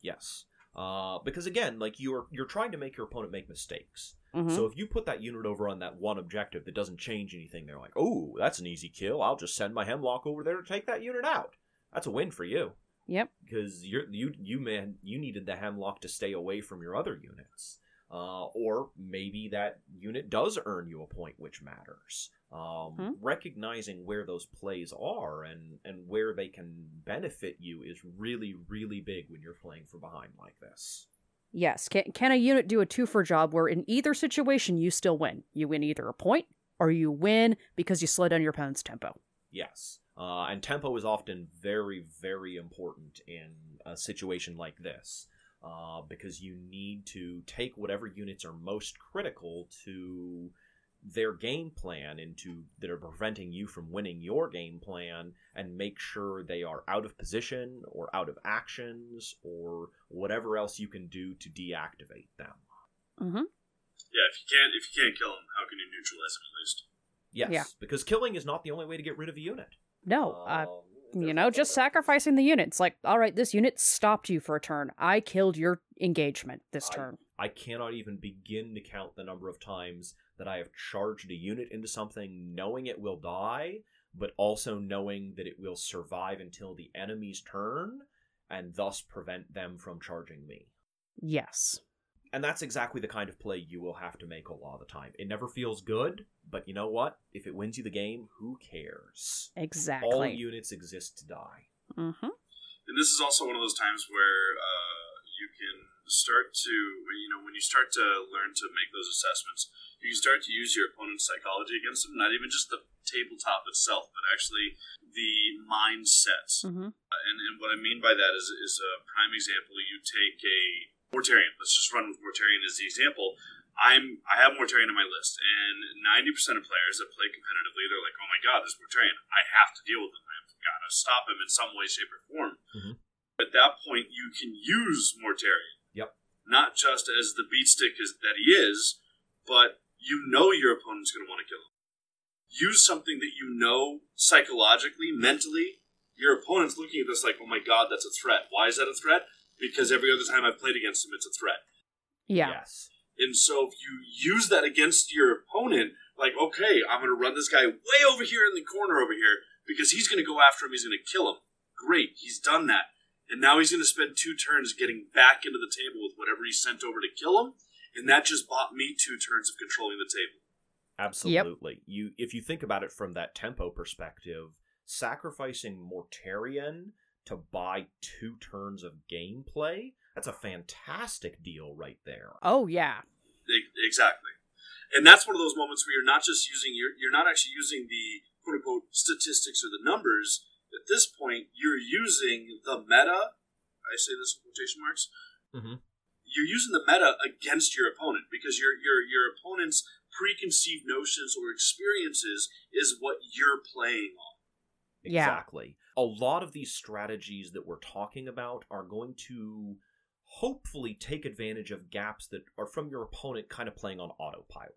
Speaker 1: Yes. Uh, because again, like you're you're trying to make your opponent make mistakes.
Speaker 2: Mhm.
Speaker 1: So if you put that unit over on that one objective that doesn't change anything, they're like, "Oh, that's an easy kill. I'll just send my hemlock over there to take that unit out." That's a win for you
Speaker 2: Yep.
Speaker 1: because you're you you man you needed the hemlock to stay away from your other units. Uh, or maybe that unit does earn you a point, which matters. Um,
Speaker 2: Hmm.
Speaker 1: Recognizing where those plays are and, and where they can benefit you is really, really big when you're playing from behind like this.
Speaker 2: Yes. Can, can a unit do a two for job where in either situation you still win? You win either a point or you win because you slow down your opponent's tempo.
Speaker 1: Yes. Uh, and tempo is often very, very important in a situation like this. Uh, because you need to take whatever units are most critical to their game plan into that are preventing you from winning your game plan and make sure they are out of position or out of actions or whatever else you can do to deactivate them.
Speaker 2: Mm-hmm.
Speaker 3: Yeah, if you can't if you can't kill them, how can you neutralize them at least?
Speaker 1: Yes,
Speaker 2: Yeah.
Speaker 1: because killing is not the only way to get rid of a unit.
Speaker 2: No. Uh,
Speaker 1: Um,
Speaker 2: you know, just sacrificing the units. Like, all right, this unit stopped you for a turn. I killed your engagement this
Speaker 1: I-
Speaker 2: turn.
Speaker 1: I cannot even begin to count the number of times that I have charged a unit into something knowing it will die, but also knowing that it will survive until the enemy's turn and thus prevent them from charging me.
Speaker 2: Yes.
Speaker 1: And that's exactly the kind of play you will have to make a lot of the time. It never feels good, but you know what? If it wins you the game, who cares? Exactly. All
Speaker 2: Exactly.
Speaker 1: units exist to die.
Speaker 2: mm-hmm.
Speaker 3: And this is also one of those times where uh, you can start to, you know, when you start to learn to make those assessments, you can start to use your opponent's psychology against them. Not even just the tabletop itself, but actually the mindset.
Speaker 2: Mm-hmm.
Speaker 3: And, and what I mean by that is, is a prime example. You take a Mortarion. Let's just run with Mortarion as the example. I'm I have Mortarion on my list, and ninety percent of players that play competitively, they're like, "Oh my god, this Mortarion! I have to deal with him. I've got to stop him in some way, shape, or form."
Speaker 1: Mhm.
Speaker 3: At that point, you can use Mortarion.
Speaker 1: Yep.
Speaker 3: Not just as the beat stick is, that he is, but you know your opponent's going to want to kill him. Use something that you know psychologically, mentally. Your opponent's looking at this like, "Oh my god, that's a threat." Why is that a threat? Because every other time I've played against him, it's a threat.
Speaker 2: Yeah.
Speaker 1: Yes.
Speaker 3: And so if you use that against your opponent, like, okay, I'm going to run this guy way over here in the corner over here because he's going to go after him, he's going to kill him. Great, he's done that. And now he's going to spend two turns getting back into the table with whatever he sent over to kill him. And that just bought me two turns of controlling the table.
Speaker 1: Absolutely. You if you think about it from that tempo perspective, sacrificing Mortarion to buy two turns of gameplay, that's a fantastic deal right there.
Speaker 2: Oh, yeah.
Speaker 3: Exactly. And that's one of those moments where you're not just using, you're, you're not actually using the quote unquote statistics or the numbers. At this point, you're using the meta. I say this in quotation marks.
Speaker 1: Mhm.
Speaker 3: You're using the meta against your opponent because your your your opponent's preconceived notions or experiences is what you're playing on.
Speaker 2: Yeah.
Speaker 1: Exactly. A lot of these strategies that we're talking about are going to hopefully take advantage of gaps that are from your opponent kind of playing on autopilot.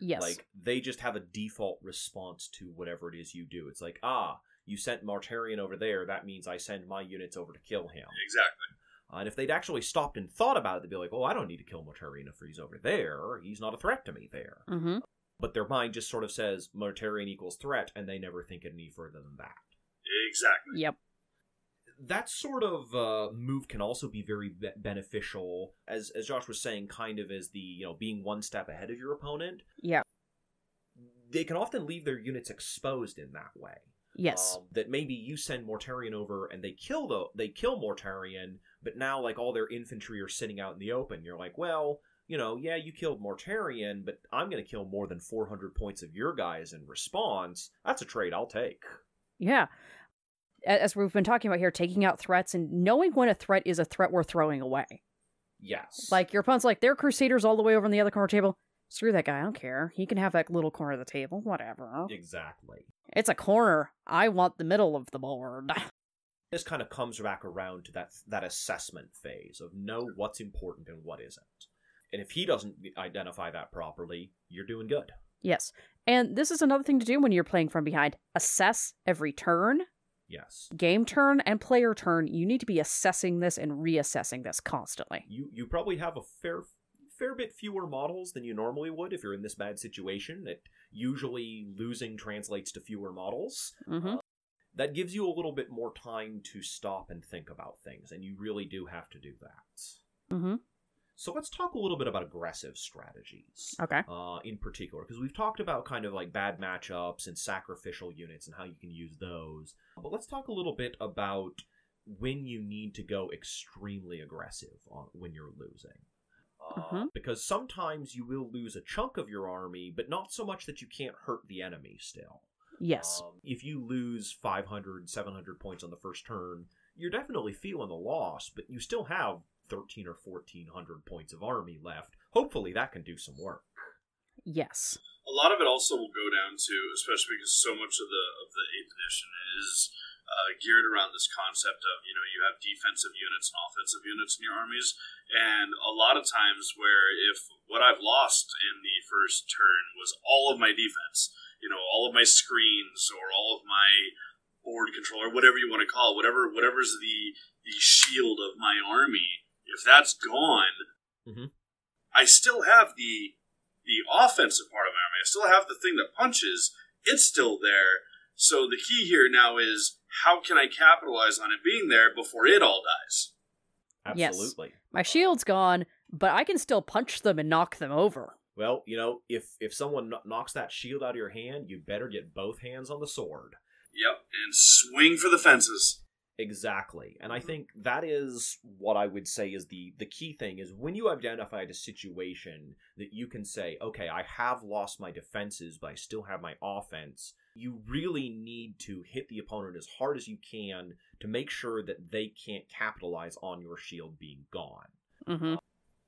Speaker 2: Yes.
Speaker 1: Like they just have a default response to whatever it is you do. It's like, ah, you sent Mortarion over there, that means I send my units over to kill him.
Speaker 3: Exactly.
Speaker 1: Uh, and if they'd actually stopped and thought about it, they'd be like, oh, I don't need to kill Mortarion if he's over there. He's not a threat to me there.
Speaker 2: mm-hmm.
Speaker 1: But their mind just sort of says Mortarion equals threat, and they never think any further than that.
Speaker 3: Exactly.
Speaker 2: Yep.
Speaker 1: that sort of uh, move can also be very be- beneficial, as as Josh was saying, kind of as the you know being one step ahead of your opponent.
Speaker 2: Yeah.
Speaker 1: They can often leave their units exposed in that way.
Speaker 2: Yes.
Speaker 1: Um, that maybe you send Mortarion over and they kill the they kill Mortarion, but now like all their infantry are sitting out in the open. You're like, well, you know, yeah, you killed Mortarion, but I'm going to kill more than 400 points of your guys in response. That's a trade I'll take.
Speaker 2: Yeah. As we've been talking about here, taking out threats and knowing when a threat is a threat worth throwing away.
Speaker 1: Yes.
Speaker 2: Like your opponent's like, they're crusaders all the way over on the other corner table. Screw that guy, I don't care. He can have that little corner of the table, whatever.
Speaker 1: exactly.
Speaker 2: It's a corner. I want the middle of the board. <laughs>
Speaker 1: this kind of comes back around to that that assessment phase of know what's important and what isn't. And if he doesn't identify that properly, you're doing good.
Speaker 2: Yes. And this is another thing to do when you're playing from behind. Assess every turn,
Speaker 1: Yes.
Speaker 2: game turn, and player turn. You need to be assessing this and reassessing this constantly.
Speaker 1: You you probably have a fair fair bit fewer models than you normally would if you're in this bad situation. That usually losing translates to fewer models.
Speaker 2: hmm
Speaker 1: That gives you a little bit more time to stop and think about things, and you really do have to do that.
Speaker 2: hmm
Speaker 1: So let's talk a little bit about aggressive strategies.
Speaker 2: Okay.
Speaker 1: Uh, in particular, because we've talked about kind of like bad matchups and sacrificial units and how you can use those. But let's talk a little bit about when you need to go extremely aggressive on, when you're losing. Uh,
Speaker 2: Mhm.
Speaker 1: Because sometimes you will lose a chunk of your army, but not so much that you can't hurt the enemy still.
Speaker 2: Yes.
Speaker 1: Um, if you lose 500, 700 points on the first turn, you're definitely feeling the loss, but you still have 13 or 1400 points of army left. Hopefully that can do some work.
Speaker 2: yes.
Speaker 3: a lot of it also will go down to, especially because so much of the of the eighth edition is uh, geared around this concept of you know you have defensive units and offensive units in your armies, and a lot of times where if what I've lost in the first turn was all of my defense, you know, all of my screens or all of my board control or whatever you want to call it, whatever whatever's the the shield of my army, if that's gone,
Speaker 1: Mhm.
Speaker 3: I still have the the offensive part of my army. I still have the thing that punches. It's still there. So the key here now is how can I capitalize on it being there before it all dies?
Speaker 2: Yes.
Speaker 1: Absolutely.
Speaker 2: My shield's gone, but I can still punch them and knock them over.
Speaker 1: Well, you know, if if someone kno- knocks that shield out of your hand, you better get both hands on the sword.
Speaker 3: Yep, and swing for the fences.
Speaker 1: Exactly. And I think that is what I would say is the the key thing is when you identified a situation that you can say, okay, I have lost my defenses, but I still have my offense. You really need to hit the opponent as hard as you can to make sure that they can't capitalize on your shield being gone.
Speaker 2: Mm-hmm.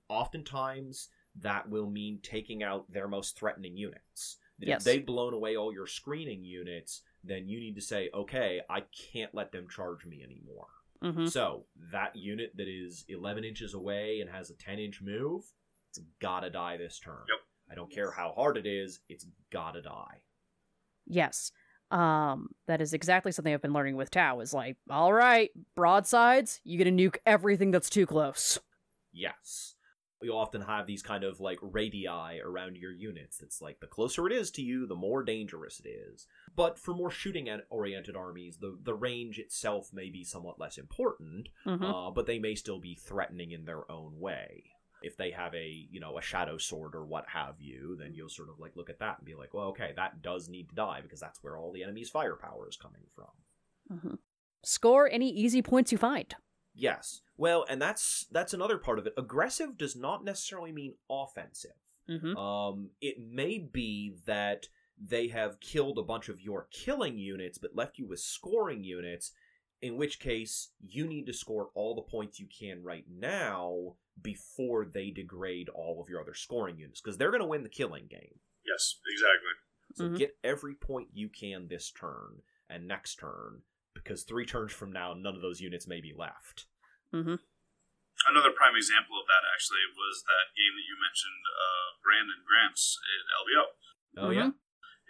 Speaker 1: Oftentimes, that will mean taking out their most threatening units.
Speaker 2: Yes.
Speaker 1: If they've blown away all your screening units, then you need to say, okay, I can't let them charge me anymore.
Speaker 2: Mm-hmm.
Speaker 1: So, that unit that is 11 inches away and has a 10 inch move, it's gotta die this turn.
Speaker 3: Yep.
Speaker 1: I don't care how hard it is, it's gotta die.
Speaker 2: Yes. Um, that is exactly something I've been learning with Tau. Is like, all right, broadsides, you get to nuke everything that's too close.
Speaker 1: Yes. You often have these kind of like radii around your units. It's like the closer it is to you, the more dangerous it is. But for more shooting oriented armies, the, the range itself may be somewhat less important,
Speaker 2: Mm-hmm.
Speaker 1: uh, but they may still be threatening in their own way. If they have a, you know, a shadow sword or what have you, then you'll sort of like look at that and be like, well, okay, that does need to die because that's where all the enemy's firepower is coming from.
Speaker 2: mm-hmm. Score any easy points you find.
Speaker 1: Yes. Well, and that's that's another part of it. Aggressive does not necessarily mean offensive.
Speaker 2: Mm-hmm.
Speaker 1: Um, it may be that they have killed a bunch of your killing units, but left you with scoring units. In which case, you need to score all the points you can right now before they degrade all of your other scoring units, because they're going to win the killing game.
Speaker 3: Yes, exactly.
Speaker 1: So
Speaker 2: Mhm.
Speaker 1: get every point you can this turn and next turn, because three turns from now, none of those units may be left.
Speaker 2: Mm-hmm.
Speaker 3: Another prime example of that actually was that game that you mentioned, uh, Brandon Grants at LVO.
Speaker 1: Oh
Speaker 2: Mhm.
Speaker 1: yeah.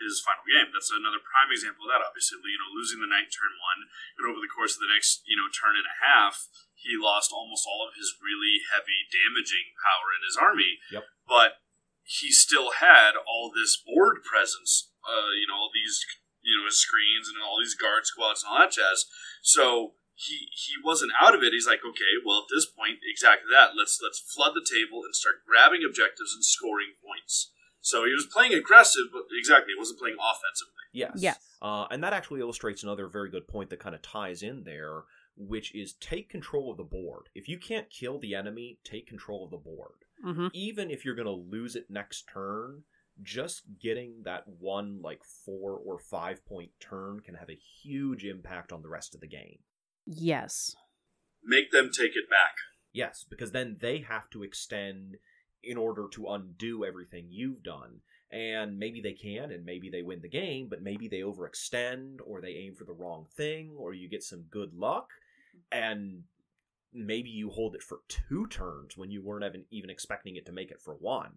Speaker 3: his final game. That's another prime example of that. Obviously, you know, losing the knight turn one, and over the course of the next, you know, turn and a half, he lost almost all of his really heavy damaging power in his army.
Speaker 1: Yep.
Speaker 3: But he still had all this board presence. Uh, you know, all these, you know, his screens and all these guard squads and all that jazz. So he he wasn't out of it. He's like, okay, well, at this point, exactly that. Let's let's flood the table and start grabbing objectives and scoring points. So he was playing aggressive, but exactly, he wasn't playing offensively.
Speaker 1: Yes.
Speaker 2: Yes.
Speaker 1: Uh, and that actually illustrates another very good point that kind of ties in there, which is take control of the board. If you can't kill the enemy, take control of the board.
Speaker 2: Mm-hmm.
Speaker 1: Even if you're going to lose it next turn, just getting that one, like, four or five point turn can have a huge impact on the rest of the game.
Speaker 2: Yes.
Speaker 3: Make them take it back.
Speaker 1: Yes, because then they have to extend in order to undo everything you've done. And maybe they can, and maybe they win the game, but maybe they overextend, or they aim for the wrong thing, or you get some good luck, and maybe you hold it for two turns when you weren't even, even expecting it to make it for one.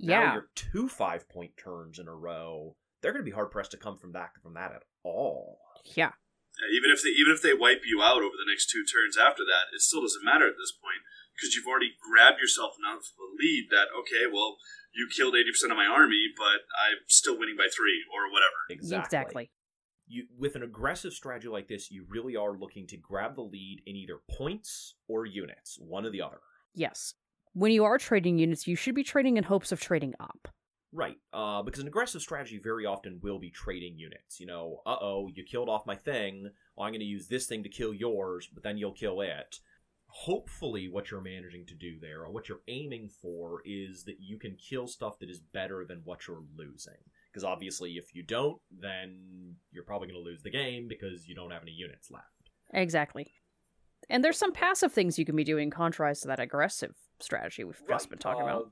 Speaker 1: Now
Speaker 2: Yeah.
Speaker 1: you're two five point turns in a row. They're going to be hard pressed to come from that from that at all.
Speaker 2: Yeah.
Speaker 3: Yeah, even if they even if they wipe you out over the next two turns after that, it still doesn't matter at this point because you've already grabbed yourself enough of a lead that okay, well, you killed eighty percent of my army, but I'm still winning by three or whatever.
Speaker 2: Exactly.
Speaker 1: you with an aggressive strategy like this, you really are looking to grab the lead in either points or units, one or the other.
Speaker 2: Yes. When you are trading units, you should be trading in hopes of trading up.
Speaker 1: Right, uh, because an aggressive strategy very often will be trading units. You know, uh oh, you killed off my thing. Well, I'm going to use this thing to kill yours, but then you'll kill it. Hopefully, what you're managing to do there, or what you're aiming for, is that you can kill stuff that is better than what you're losing. Because obviously, if you don't, then you're probably going to lose the game because you don't have any units left.
Speaker 2: Exactly. And there's some passive things you can be doing in contrast to that aggressive strategy we've just been talking about.
Speaker 1: Uh,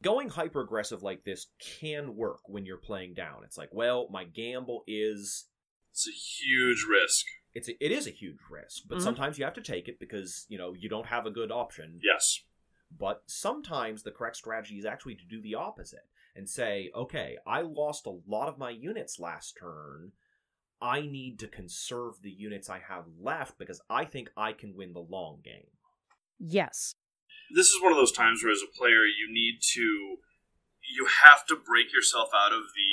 Speaker 1: Going hyper aggressive like this can work when you're playing down. It's like, well, my gamble is
Speaker 3: It's a huge risk.
Speaker 1: it's a, it is a huge risk, but
Speaker 2: Mhm.
Speaker 1: sometimes you have to take it because you know you don't have a good option.
Speaker 3: Yes.
Speaker 1: But sometimes the correct strategy is actually to do the opposite and say, okay, I lost a lot of my units last turn. I need to conserve the units I have left because I think I can win the long game.
Speaker 2: Yes.
Speaker 3: This is one of those times where, as a player, you need to, you have to break yourself out of the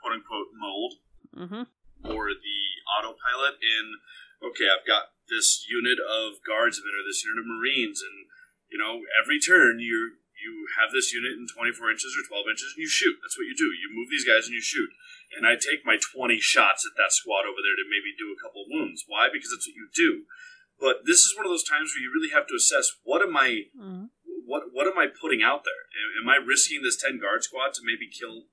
Speaker 3: quote unquote mold
Speaker 2: Mm-hmm.
Speaker 3: or the autopilot in okay i've got this unit of guardsmen or this unit of marines and you know every turn you you have this unit in 24 inches or 12 inches and you shoot. That's what you do. You move these guys and you shoot. And i take my 20 shots at that squad over there to maybe do a couple wounds. Why? Because that's what you do. But this is one of those times where you really have to assess what am i
Speaker 2: Mm-hmm.
Speaker 3: what what am i putting out there? Am, i risking this 10 guard squad to maybe kill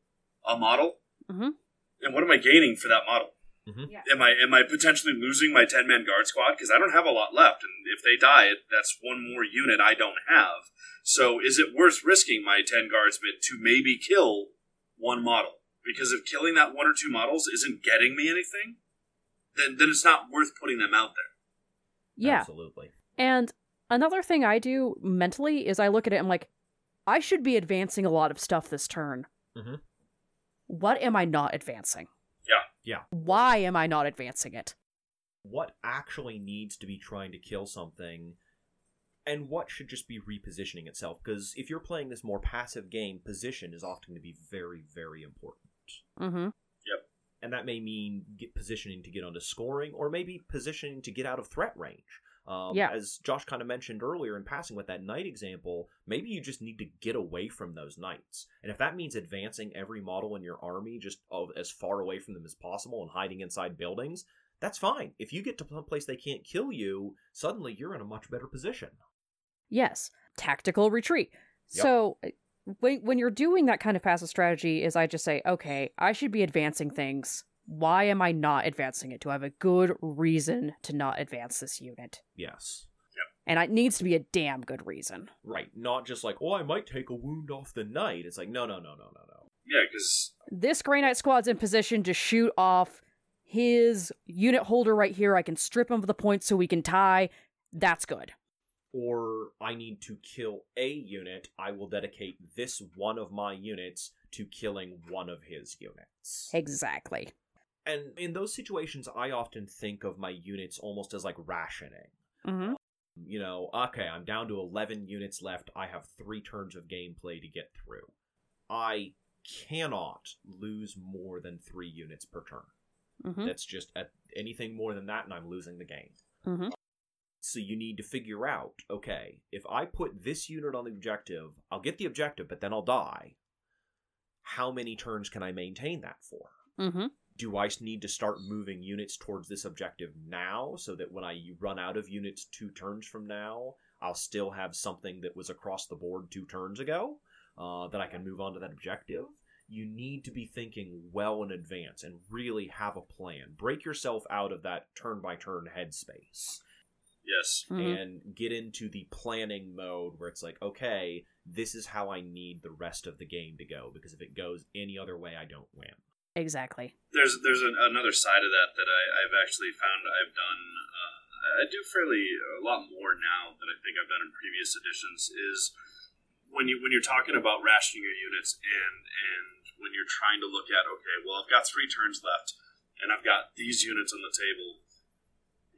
Speaker 3: a model?
Speaker 2: Mhm.
Speaker 3: and what am i gaining for that model
Speaker 4: Yeah.
Speaker 3: am I am I potentially losing my ten man guard squad because I don't have a lot left, and if they die, that's one more unit I don't have. So is it worth risking my ten guardsmen to maybe kill one model? Because if killing that one or two models isn't getting me anything, then then it's not worth putting them out there.
Speaker 2: Yeah.
Speaker 1: Absolutely.
Speaker 2: And another thing I do mentally is I look at it, I'm like, I should be advancing a lot of stuff this turn.
Speaker 1: Mhm.
Speaker 2: What am I not advancing?
Speaker 3: Yeah.
Speaker 1: Yeah.
Speaker 2: Why am I not advancing it?
Speaker 1: What actually needs to be trying to kill something and what should just be repositioning itself because if you're playing this more passive game, position is often going to be very very important.
Speaker 2: Mm-hmm. Yep.
Speaker 1: And that may mean get positioning to get onto scoring, or maybe positioning to get out of threat range. Um,
Speaker 2: Yeah.
Speaker 1: As Josh kind of mentioned earlier in passing with that knight example, maybe you just need to get away from those knights. And if that means advancing every model in your army just of, as far away from them as possible and hiding inside buildings, that's fine. If you get to some place they can't kill you, suddenly you're in a much better position.
Speaker 2: Yes, tactical retreat.
Speaker 1: Yep.
Speaker 2: So uh, when when you're doing that kind of passive strategy, is I just say, okay, I should be advancing things. Why am I not advancing it? Do I have a good reason to not advance this unit?
Speaker 1: Yes.
Speaker 2: And it needs to be a damn good reason.
Speaker 1: Right. Not just like, oh, I might take a wound off the knight. It's like, no, no, no, no, no, no.
Speaker 3: Yeah, because
Speaker 2: This Grey Knight squad's in position to shoot off his unit holder right here. I can strip him of the points so we can tie. That's good.
Speaker 1: or I need to kill a unit, I will dedicate this one of my units to killing one of his units.
Speaker 2: Exactly.
Speaker 1: And in those situations, I often think of my units almost as like rationing.
Speaker 2: Mm-hmm.
Speaker 1: You know, okay, I'm down to 11 units left. I have three turns of gameplay to get through. I cannot lose more than three units per turn.
Speaker 2: Mm-hmm.
Speaker 1: That's just at anything more than that, and I'm losing the game.
Speaker 2: Mm-hmm.
Speaker 1: So you need to figure out, okay, if I put this unit on the objective, I'll get the objective, but then I'll die. How many turns can I maintain that for?
Speaker 2: Mm-hmm.
Speaker 1: Do I need to start moving units towards this objective now so that when I run out of units two turns from now, I'll still have something that was across the board two turns ago uh, that I can move on to that objective? You need to be thinking well in advance and really have a plan. Break yourself out of that turn by turn headspace
Speaker 3: yes,
Speaker 2: Mhm.
Speaker 1: and get into the planning mode where it's like, okay, this is how I need the rest of the game to go because if it goes any other way, I don't win.
Speaker 2: Exactly.
Speaker 3: there's there's an, another side of that that I, I've actually found I've done. Uh, I do fairly a lot more now than I think I've done in previous editions. Is when you when you're talking about rationing your units and and when you're trying to look at okay, well I've got three turns left and I've got these units on the table.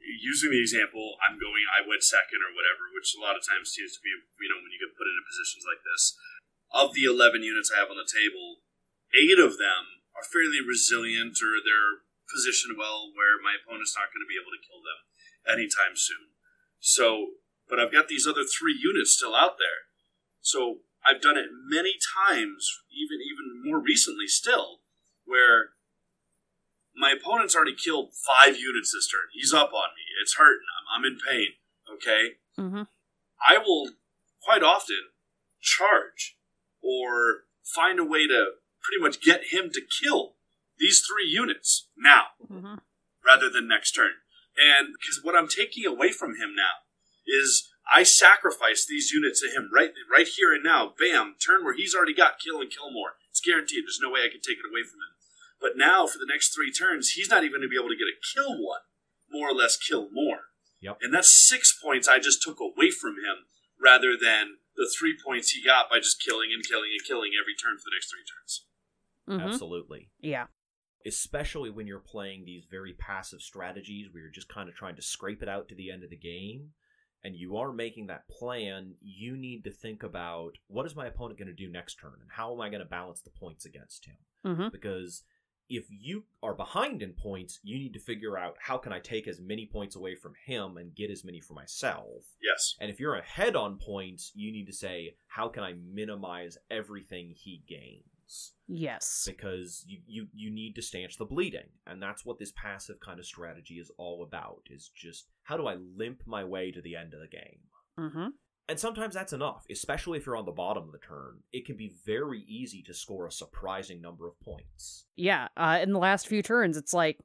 Speaker 3: Using the example, I'm going. I went second or whatever, which a lot of times seems to be you know when you get put into positions like this. Of the 11 units I have on the table, eight of them are fairly resilient or they're positioned well where my opponent's not going to be able to kill them anytime soon. So, but I've got these other three units still out there So I've done it many times, even even more recently still, where my opponent's already killed five units this turn. He's up on me. It's hurting. I'm, I'm in pain. Okay.
Speaker 2: Mm-hmm.
Speaker 3: I will quite often charge or find a way to pretty much get him to kill these three units now
Speaker 2: Mm-hmm.
Speaker 3: rather than next turn. And because what I'm taking away from him now is I sacrifice these units to him right right here and now. Bam, turn where he's already got kill and kill more. It's guaranteed. There's no way I can take it away from him. But now for the next three turns, he's not even going to be able to get a kill one, more or less kill more.
Speaker 1: Yep.
Speaker 3: And that's six points I just took away from him rather than the three points he got by just killing and killing and killing every turn for the next three turns.
Speaker 2: Mm-hmm.
Speaker 1: Absolutely.
Speaker 2: Yeah.
Speaker 1: Especially when you're playing these very passive strategies where you're just kind of trying to scrape it out to the end of the game and you are making that plan, you need to think about what is my opponent going to do next turn and how am I going to balance the points against him?
Speaker 2: Mm-hmm.
Speaker 1: Because if you are behind in points, you need to figure out how can I take as many points away from him and get as many for myself.
Speaker 3: Yes.
Speaker 1: And if you're ahead on points, you need to say, how can I minimize everything he gains?
Speaker 2: Yes.
Speaker 1: Because you, you, you need to stanch the bleeding. And that's what this passive kind of strategy is all about, is just how do I limp my way to the end of the game?
Speaker 2: Mm-hmm.
Speaker 1: And sometimes that's enough, especially if you're on the bottom of the turn. It can be very easy to score a surprising number of points.
Speaker 2: Yeah. Uh, in the last few turns, it's like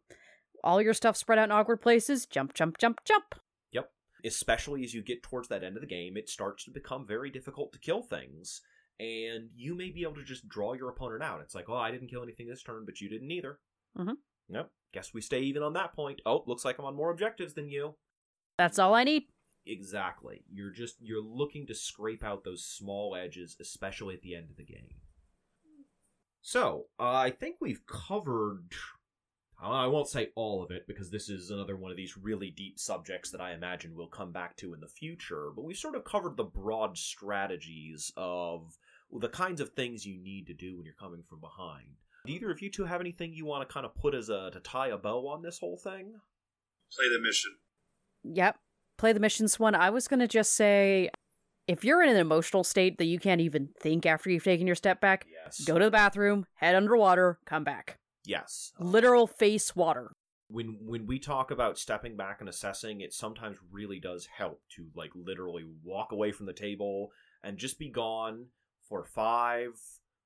Speaker 2: all your stuff spread out in awkward places. Jump, jump, jump, jump.
Speaker 1: Yep. Especially as you get towards that end of the game, it starts to become very difficult to kill things. And you may be able to just draw your opponent out. It's like, oh, I didn't kill anything this turn, but you didn't either.
Speaker 2: Mm-hmm.
Speaker 1: Yep. Guess we stay even on that point. Oh, looks like I'm on more objectives than you.
Speaker 2: That's all I need.
Speaker 1: Exactly. You're just you're looking to scrape out those small edges, especially at the end of the game. So, uh, I think we've covered. I won't say all of it because this is another one of these really deep subjects that I imagine we'll come back to in the future. But we've sort of covered the broad strategies of the kinds of things you need to do when you're coming from behind. Do either of you two have anything you want to kind of put as a to tie a bow on this whole thing?
Speaker 3: Play the mission.
Speaker 2: Yep. Play the missions one. I was going to just say if you're in an emotional state that you can't even think after you've taken your step back,
Speaker 1: Yes.
Speaker 2: go to the bathroom, head underwater, come back.
Speaker 1: Yes.
Speaker 2: Literal face water.
Speaker 1: when when we talk about stepping back and assessing it sometimes really does help to like literally walk away from the table and just be gone for 5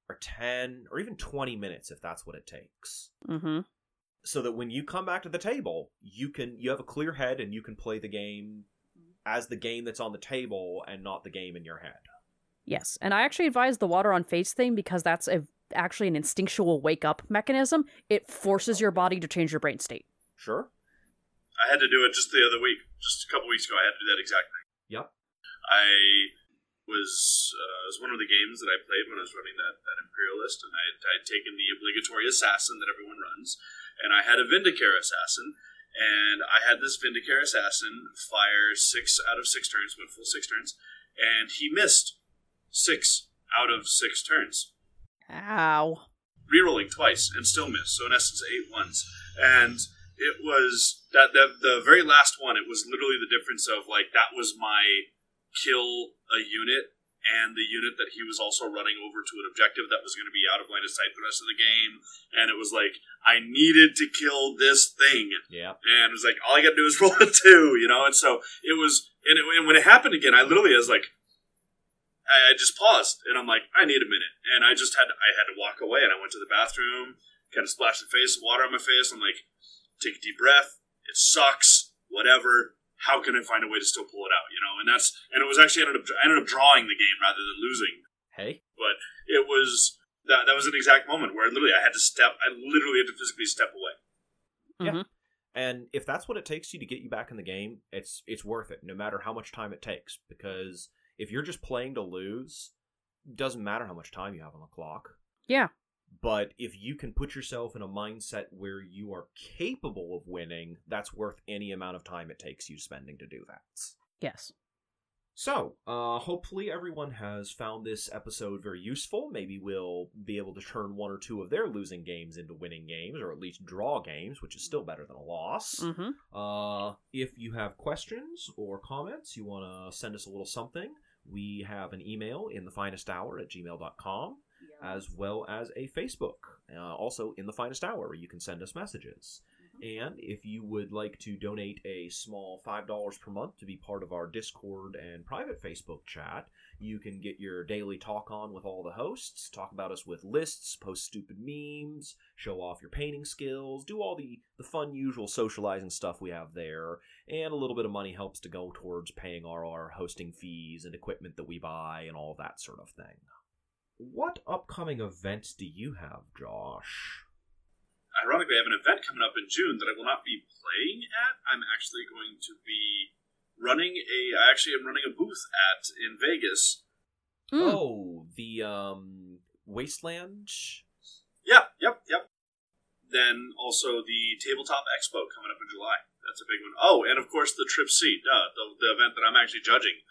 Speaker 1: or 10 or even 20 minutes if that's what it takes
Speaker 2: Mm-hmm.
Speaker 1: so that when you come back to the table you can you have a clear head and you can play the game as the game that's on the table and not the game in your head
Speaker 2: Yes, and I actually advise the water on face thing because that's a, actually an instinctual wake up mechanism. It forces your body to change your brain state.
Speaker 1: sure
Speaker 3: I had to do it just the other week, just a couple weeks ago. I had to do that exact thing.
Speaker 1: yep
Speaker 3: I was uh, it was one of the games that I played when I was running that, that Imperialist, and I I had taken the obligatory assassin that everyone runs, and I had a Vindicare assassin, and I had this Vindicare assassin fire six out of six turns, went full six turns, and he missed six out of six turns,
Speaker 2: Ow.
Speaker 3: rerolling twice and still missed. So in essence, eight ones, and it was that the, the very last one. It was literally the difference of like that was my kill a unit and the unit that he was also running over to an objective that was going to be out of line of sight the rest of the game. And it was like I needed to kill this thing,
Speaker 1: yeah
Speaker 3: and it was like all I got to do is <laughs> roll a two, you know. And so it was, and, it, and when it happened again, I literally was like. I I just paused and I'm like, I need a minute, and I just had I had to walk away, and I went to the bathroom, kind of splashed the face, water on my face. I'm like, take a deep breath. It sucks, whatever. How can I find a way to still pull it out? You know, and that's and it was actually ended up I ended up drawing the game rather than losing,
Speaker 1: hey
Speaker 3: but it was that that was an exact moment where literally I had to step. I literally had to physically step away.
Speaker 1: Yeah. Mm-hmm. And if that's what it takes you to get you back in the game, it's it's worth it, no matter how much time it takes. Because if you're just playing to lose, doesn't matter how much time you have on the clock.
Speaker 2: Yeah.
Speaker 1: But if you can put yourself in a mindset where you are capable of winning, that's worth any amount of time it takes you spending to do that.
Speaker 2: Yes.
Speaker 1: So, uh, hopefully everyone has found this episode very useful. Maybe we'll be able to turn one or two of their losing games into winning games, or at least draw games, which is still better than a loss.
Speaker 2: Mm-hmm.
Speaker 1: Uh, if you have questions or comments, you want to send us a little something, We have an email in the finest hour at gmail.com, as well as a Facebook, uh, also in the finest hour, where you can send us messages. And if you would like to donate a small $5 per month to be part of our Discord and private Facebook chat, you can get your daily talk on with all the hosts, talk about us with lists, post stupid memes, show off your painting skills, do all the, the fun, usual socializing stuff we have there, and a little bit of money helps to go towards paying our, our hosting fees and equipment that we buy and all that sort of thing. What upcoming events do you have, Josh?
Speaker 3: Ironically, I have an event coming up in June that I will not be playing at. I'm actually going to be running a. I actually am running a booth at in Vegas.
Speaker 2: Mm.
Speaker 1: Oh, the um Wasteland.
Speaker 3: Yeah, yep, yep. Then also the Tabletop Expo coming up in July. That's a big one. Oh, and of course the Trip C, duh, the, the event that I'm actually judging.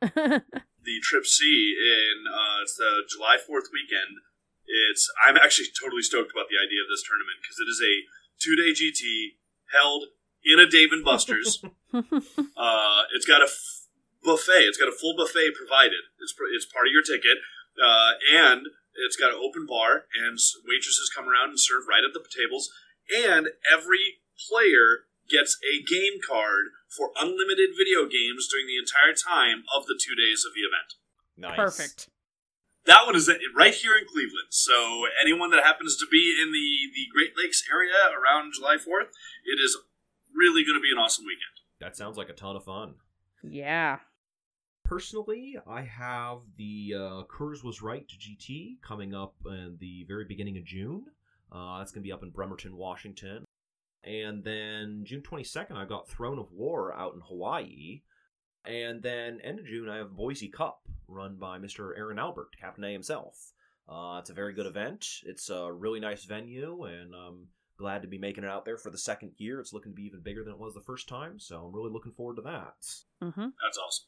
Speaker 3: <laughs> The Trip C in uh, it's the July Fourth weekend. It's I'm actually totally stoked about the idea of this tournament because it is a two day GT held in a Dave and Buster's. <laughs> uh, it's got a f- buffet. It's got a full buffet provided. It's pr- it's part of your ticket, uh, and it's got an open bar, and waitresses come around and serve right at the tables. And every player gets a game card for unlimited video games during the entire time of the two days of the event.
Speaker 1: Nice.
Speaker 2: Perfect.
Speaker 3: That one is right here in Cleveland. So anyone that happens to be in the, the Great Lakes area around July 4th, it is really going to be an awesome weekend.
Speaker 1: That sounds like a ton of fun.
Speaker 2: Yeah.
Speaker 1: Personally, I have the uh, Kurz Was Right GT coming up in the very beginning of June. Uh, that's going to be up in Bremerton, Washington. And then June 22nd, I've got Throne of War out in Hawaii. And then end of June, I have Boise Cup, run by Mr. Aaron Albert, Captain A himself. Uh, it's a very good event. It's a really nice venue, and I'm glad to be making it out there for the second year. It's looking to be even bigger than it was the first time, so I'm really looking forward to that.
Speaker 2: Mm-hmm.
Speaker 3: That's awesome.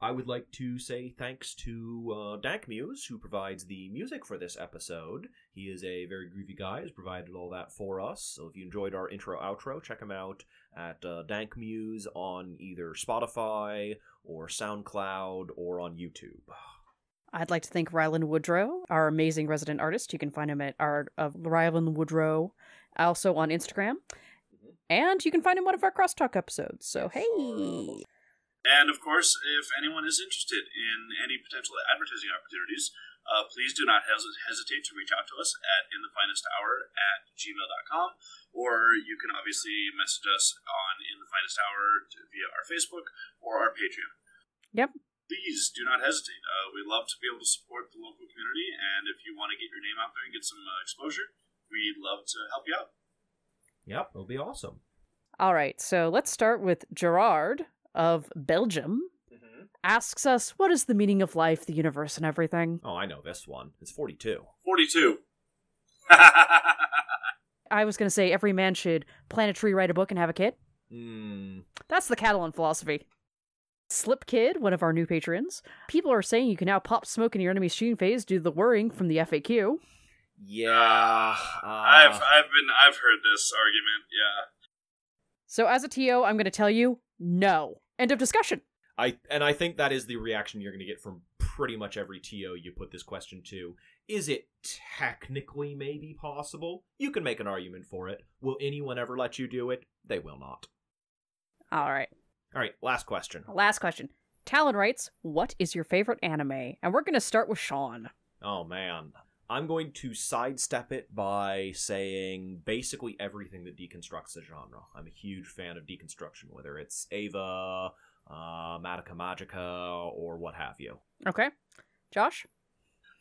Speaker 1: I would like to say thanks to uh, Dank Muse, who provides the music for this episode. He is a very groovy guy, has provided all that for us. So if you enjoyed our intro outro, check him out at uh, Dank Muse on either Spotify or SoundCloud or on YouTube.
Speaker 2: I'd like to thank Rylan Woodrow, our amazing resident artist. You can find him at art of Rylan Woodrow, also on Instagram. And you can find him one of our crosstalk episodes. So hey.
Speaker 3: And of course, if anyone is interested in any potential advertising opportunities, uh, please do not hes- hesitate to reach out to us at inthefinesthour at gmail.com, or you can obviously message us on In the Finest Hour via our Facebook or our Patreon.
Speaker 2: Yep.
Speaker 3: Please do not hesitate. Uh, we love to be able to support the local community, and if you want to get your name out there and get some uh, exposure, we'd love to help you out.
Speaker 1: Yep, it'll be awesome.
Speaker 2: All right, so let's start with Gerard of Belgium. Asks us, what is the meaning of life, the universe, and everything?
Speaker 1: Oh, I know this one. It's 42.
Speaker 3: 42. <laughs>
Speaker 2: I was going to say every man should plant a tree, write a book, and have a kid.
Speaker 1: Hmm.
Speaker 2: That's the Catalan philosophy. Slip Kid, one of our new patrons. People are saying you can now pop smoke in your enemy's shooting phase due to the worrying from the FAQ.
Speaker 1: Yeah. Uh,
Speaker 3: I've I've been I've heard this argument. Yeah.
Speaker 2: So, as a TO, I'm going to tell you no. End of discussion.
Speaker 1: I and I think that is the reaction you're going to get from pretty much every TO you put this question to. Is it technically maybe possible? You can make an argument for it. Will anyone ever let you do it? They will not.
Speaker 2: All right.
Speaker 1: All right, last question.
Speaker 2: Last question. Talon writes, What is your favorite anime? And we're going to start with Sean.
Speaker 1: Oh man. I'm going to sidestep it by saying basically everything that deconstructs the genre. I'm a huge fan of deconstruction, whether it's Eva, uh, Madoka Magica, or what have you.
Speaker 2: Okay. Josh?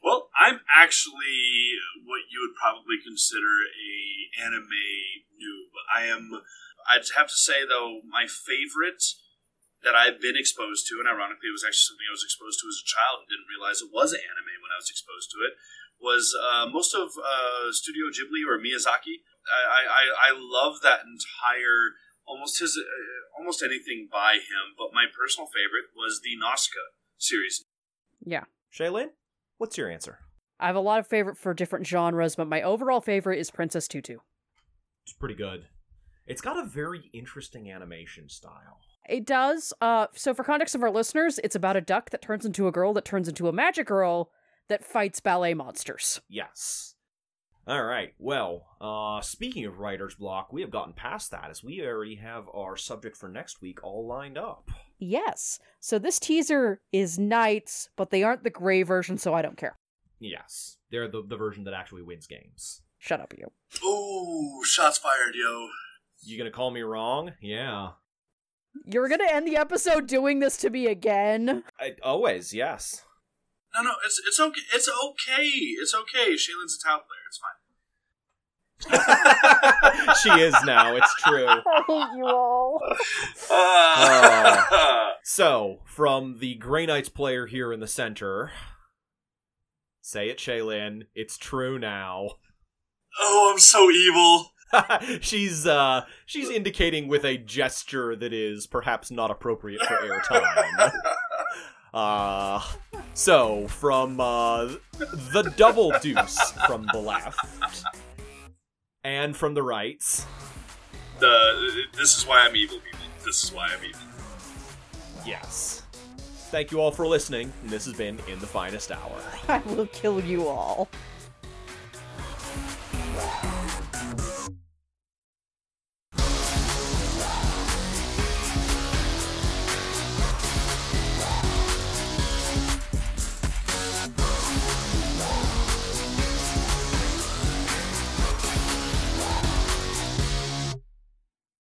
Speaker 3: Well, I'm actually what you would probably consider a anime noob. I am. I'd have to say though, my favorite that I've been exposed to, and ironically, it was actually something I was exposed to as a child and didn't realize it was anime when I was exposed to it. Was uh, most of uh, Studio Ghibli or Miyazaki. I, I, I love that entire almost his uh, almost anything by him. But my personal favorite was the Nausicaa series.
Speaker 2: Yeah.
Speaker 1: Shaylin, what's your answer?
Speaker 2: I have a lot of favorite for different genres, but my overall favorite is Princess Tutu.
Speaker 1: It's pretty good. It's got a very interesting animation style.
Speaker 2: It does. Uh, so for context of our listeners, it's about a duck that turns into a girl that turns into a magic girl that fights ballet monsters.
Speaker 1: Yes. All right. Well, uh, speaking of writer's block, we have gotten past that as we already have our subject for next week all lined up.
Speaker 2: Yes. So this teaser is knights, but they aren't the gray version, so I don't care.
Speaker 1: Yes, they're the the version that actually wins games.
Speaker 2: Shut up, you.
Speaker 3: Ooh, shots fired, yo.
Speaker 1: You gonna call me wrong? Yeah.
Speaker 2: You're gonna end the episode doing this to me again.
Speaker 1: I, always, yes.
Speaker 3: No, no, it's it's okay. It's okay. It's okay. Shaylin's a top player. It's fine. <laughs>
Speaker 1: she is now. It's true. <laughs>
Speaker 2: I hate you all. <laughs>
Speaker 3: Uh,
Speaker 1: So, from the Grey Knights player here in the center, say it, Shaylin. It's true now.
Speaker 3: oh, I'm so evil. <laughs>
Speaker 1: she's uh she's indicating with a gesture that is perhaps not appropriate for airtime. <laughs> Uh so from uh the double deuce from the left and from the right.
Speaker 3: The this is why I'm evil, people. This is why I'm evil.
Speaker 1: Yes. Thank you all for listening. and This has been In the Finest Hour. <laughs>
Speaker 2: I will kill you all.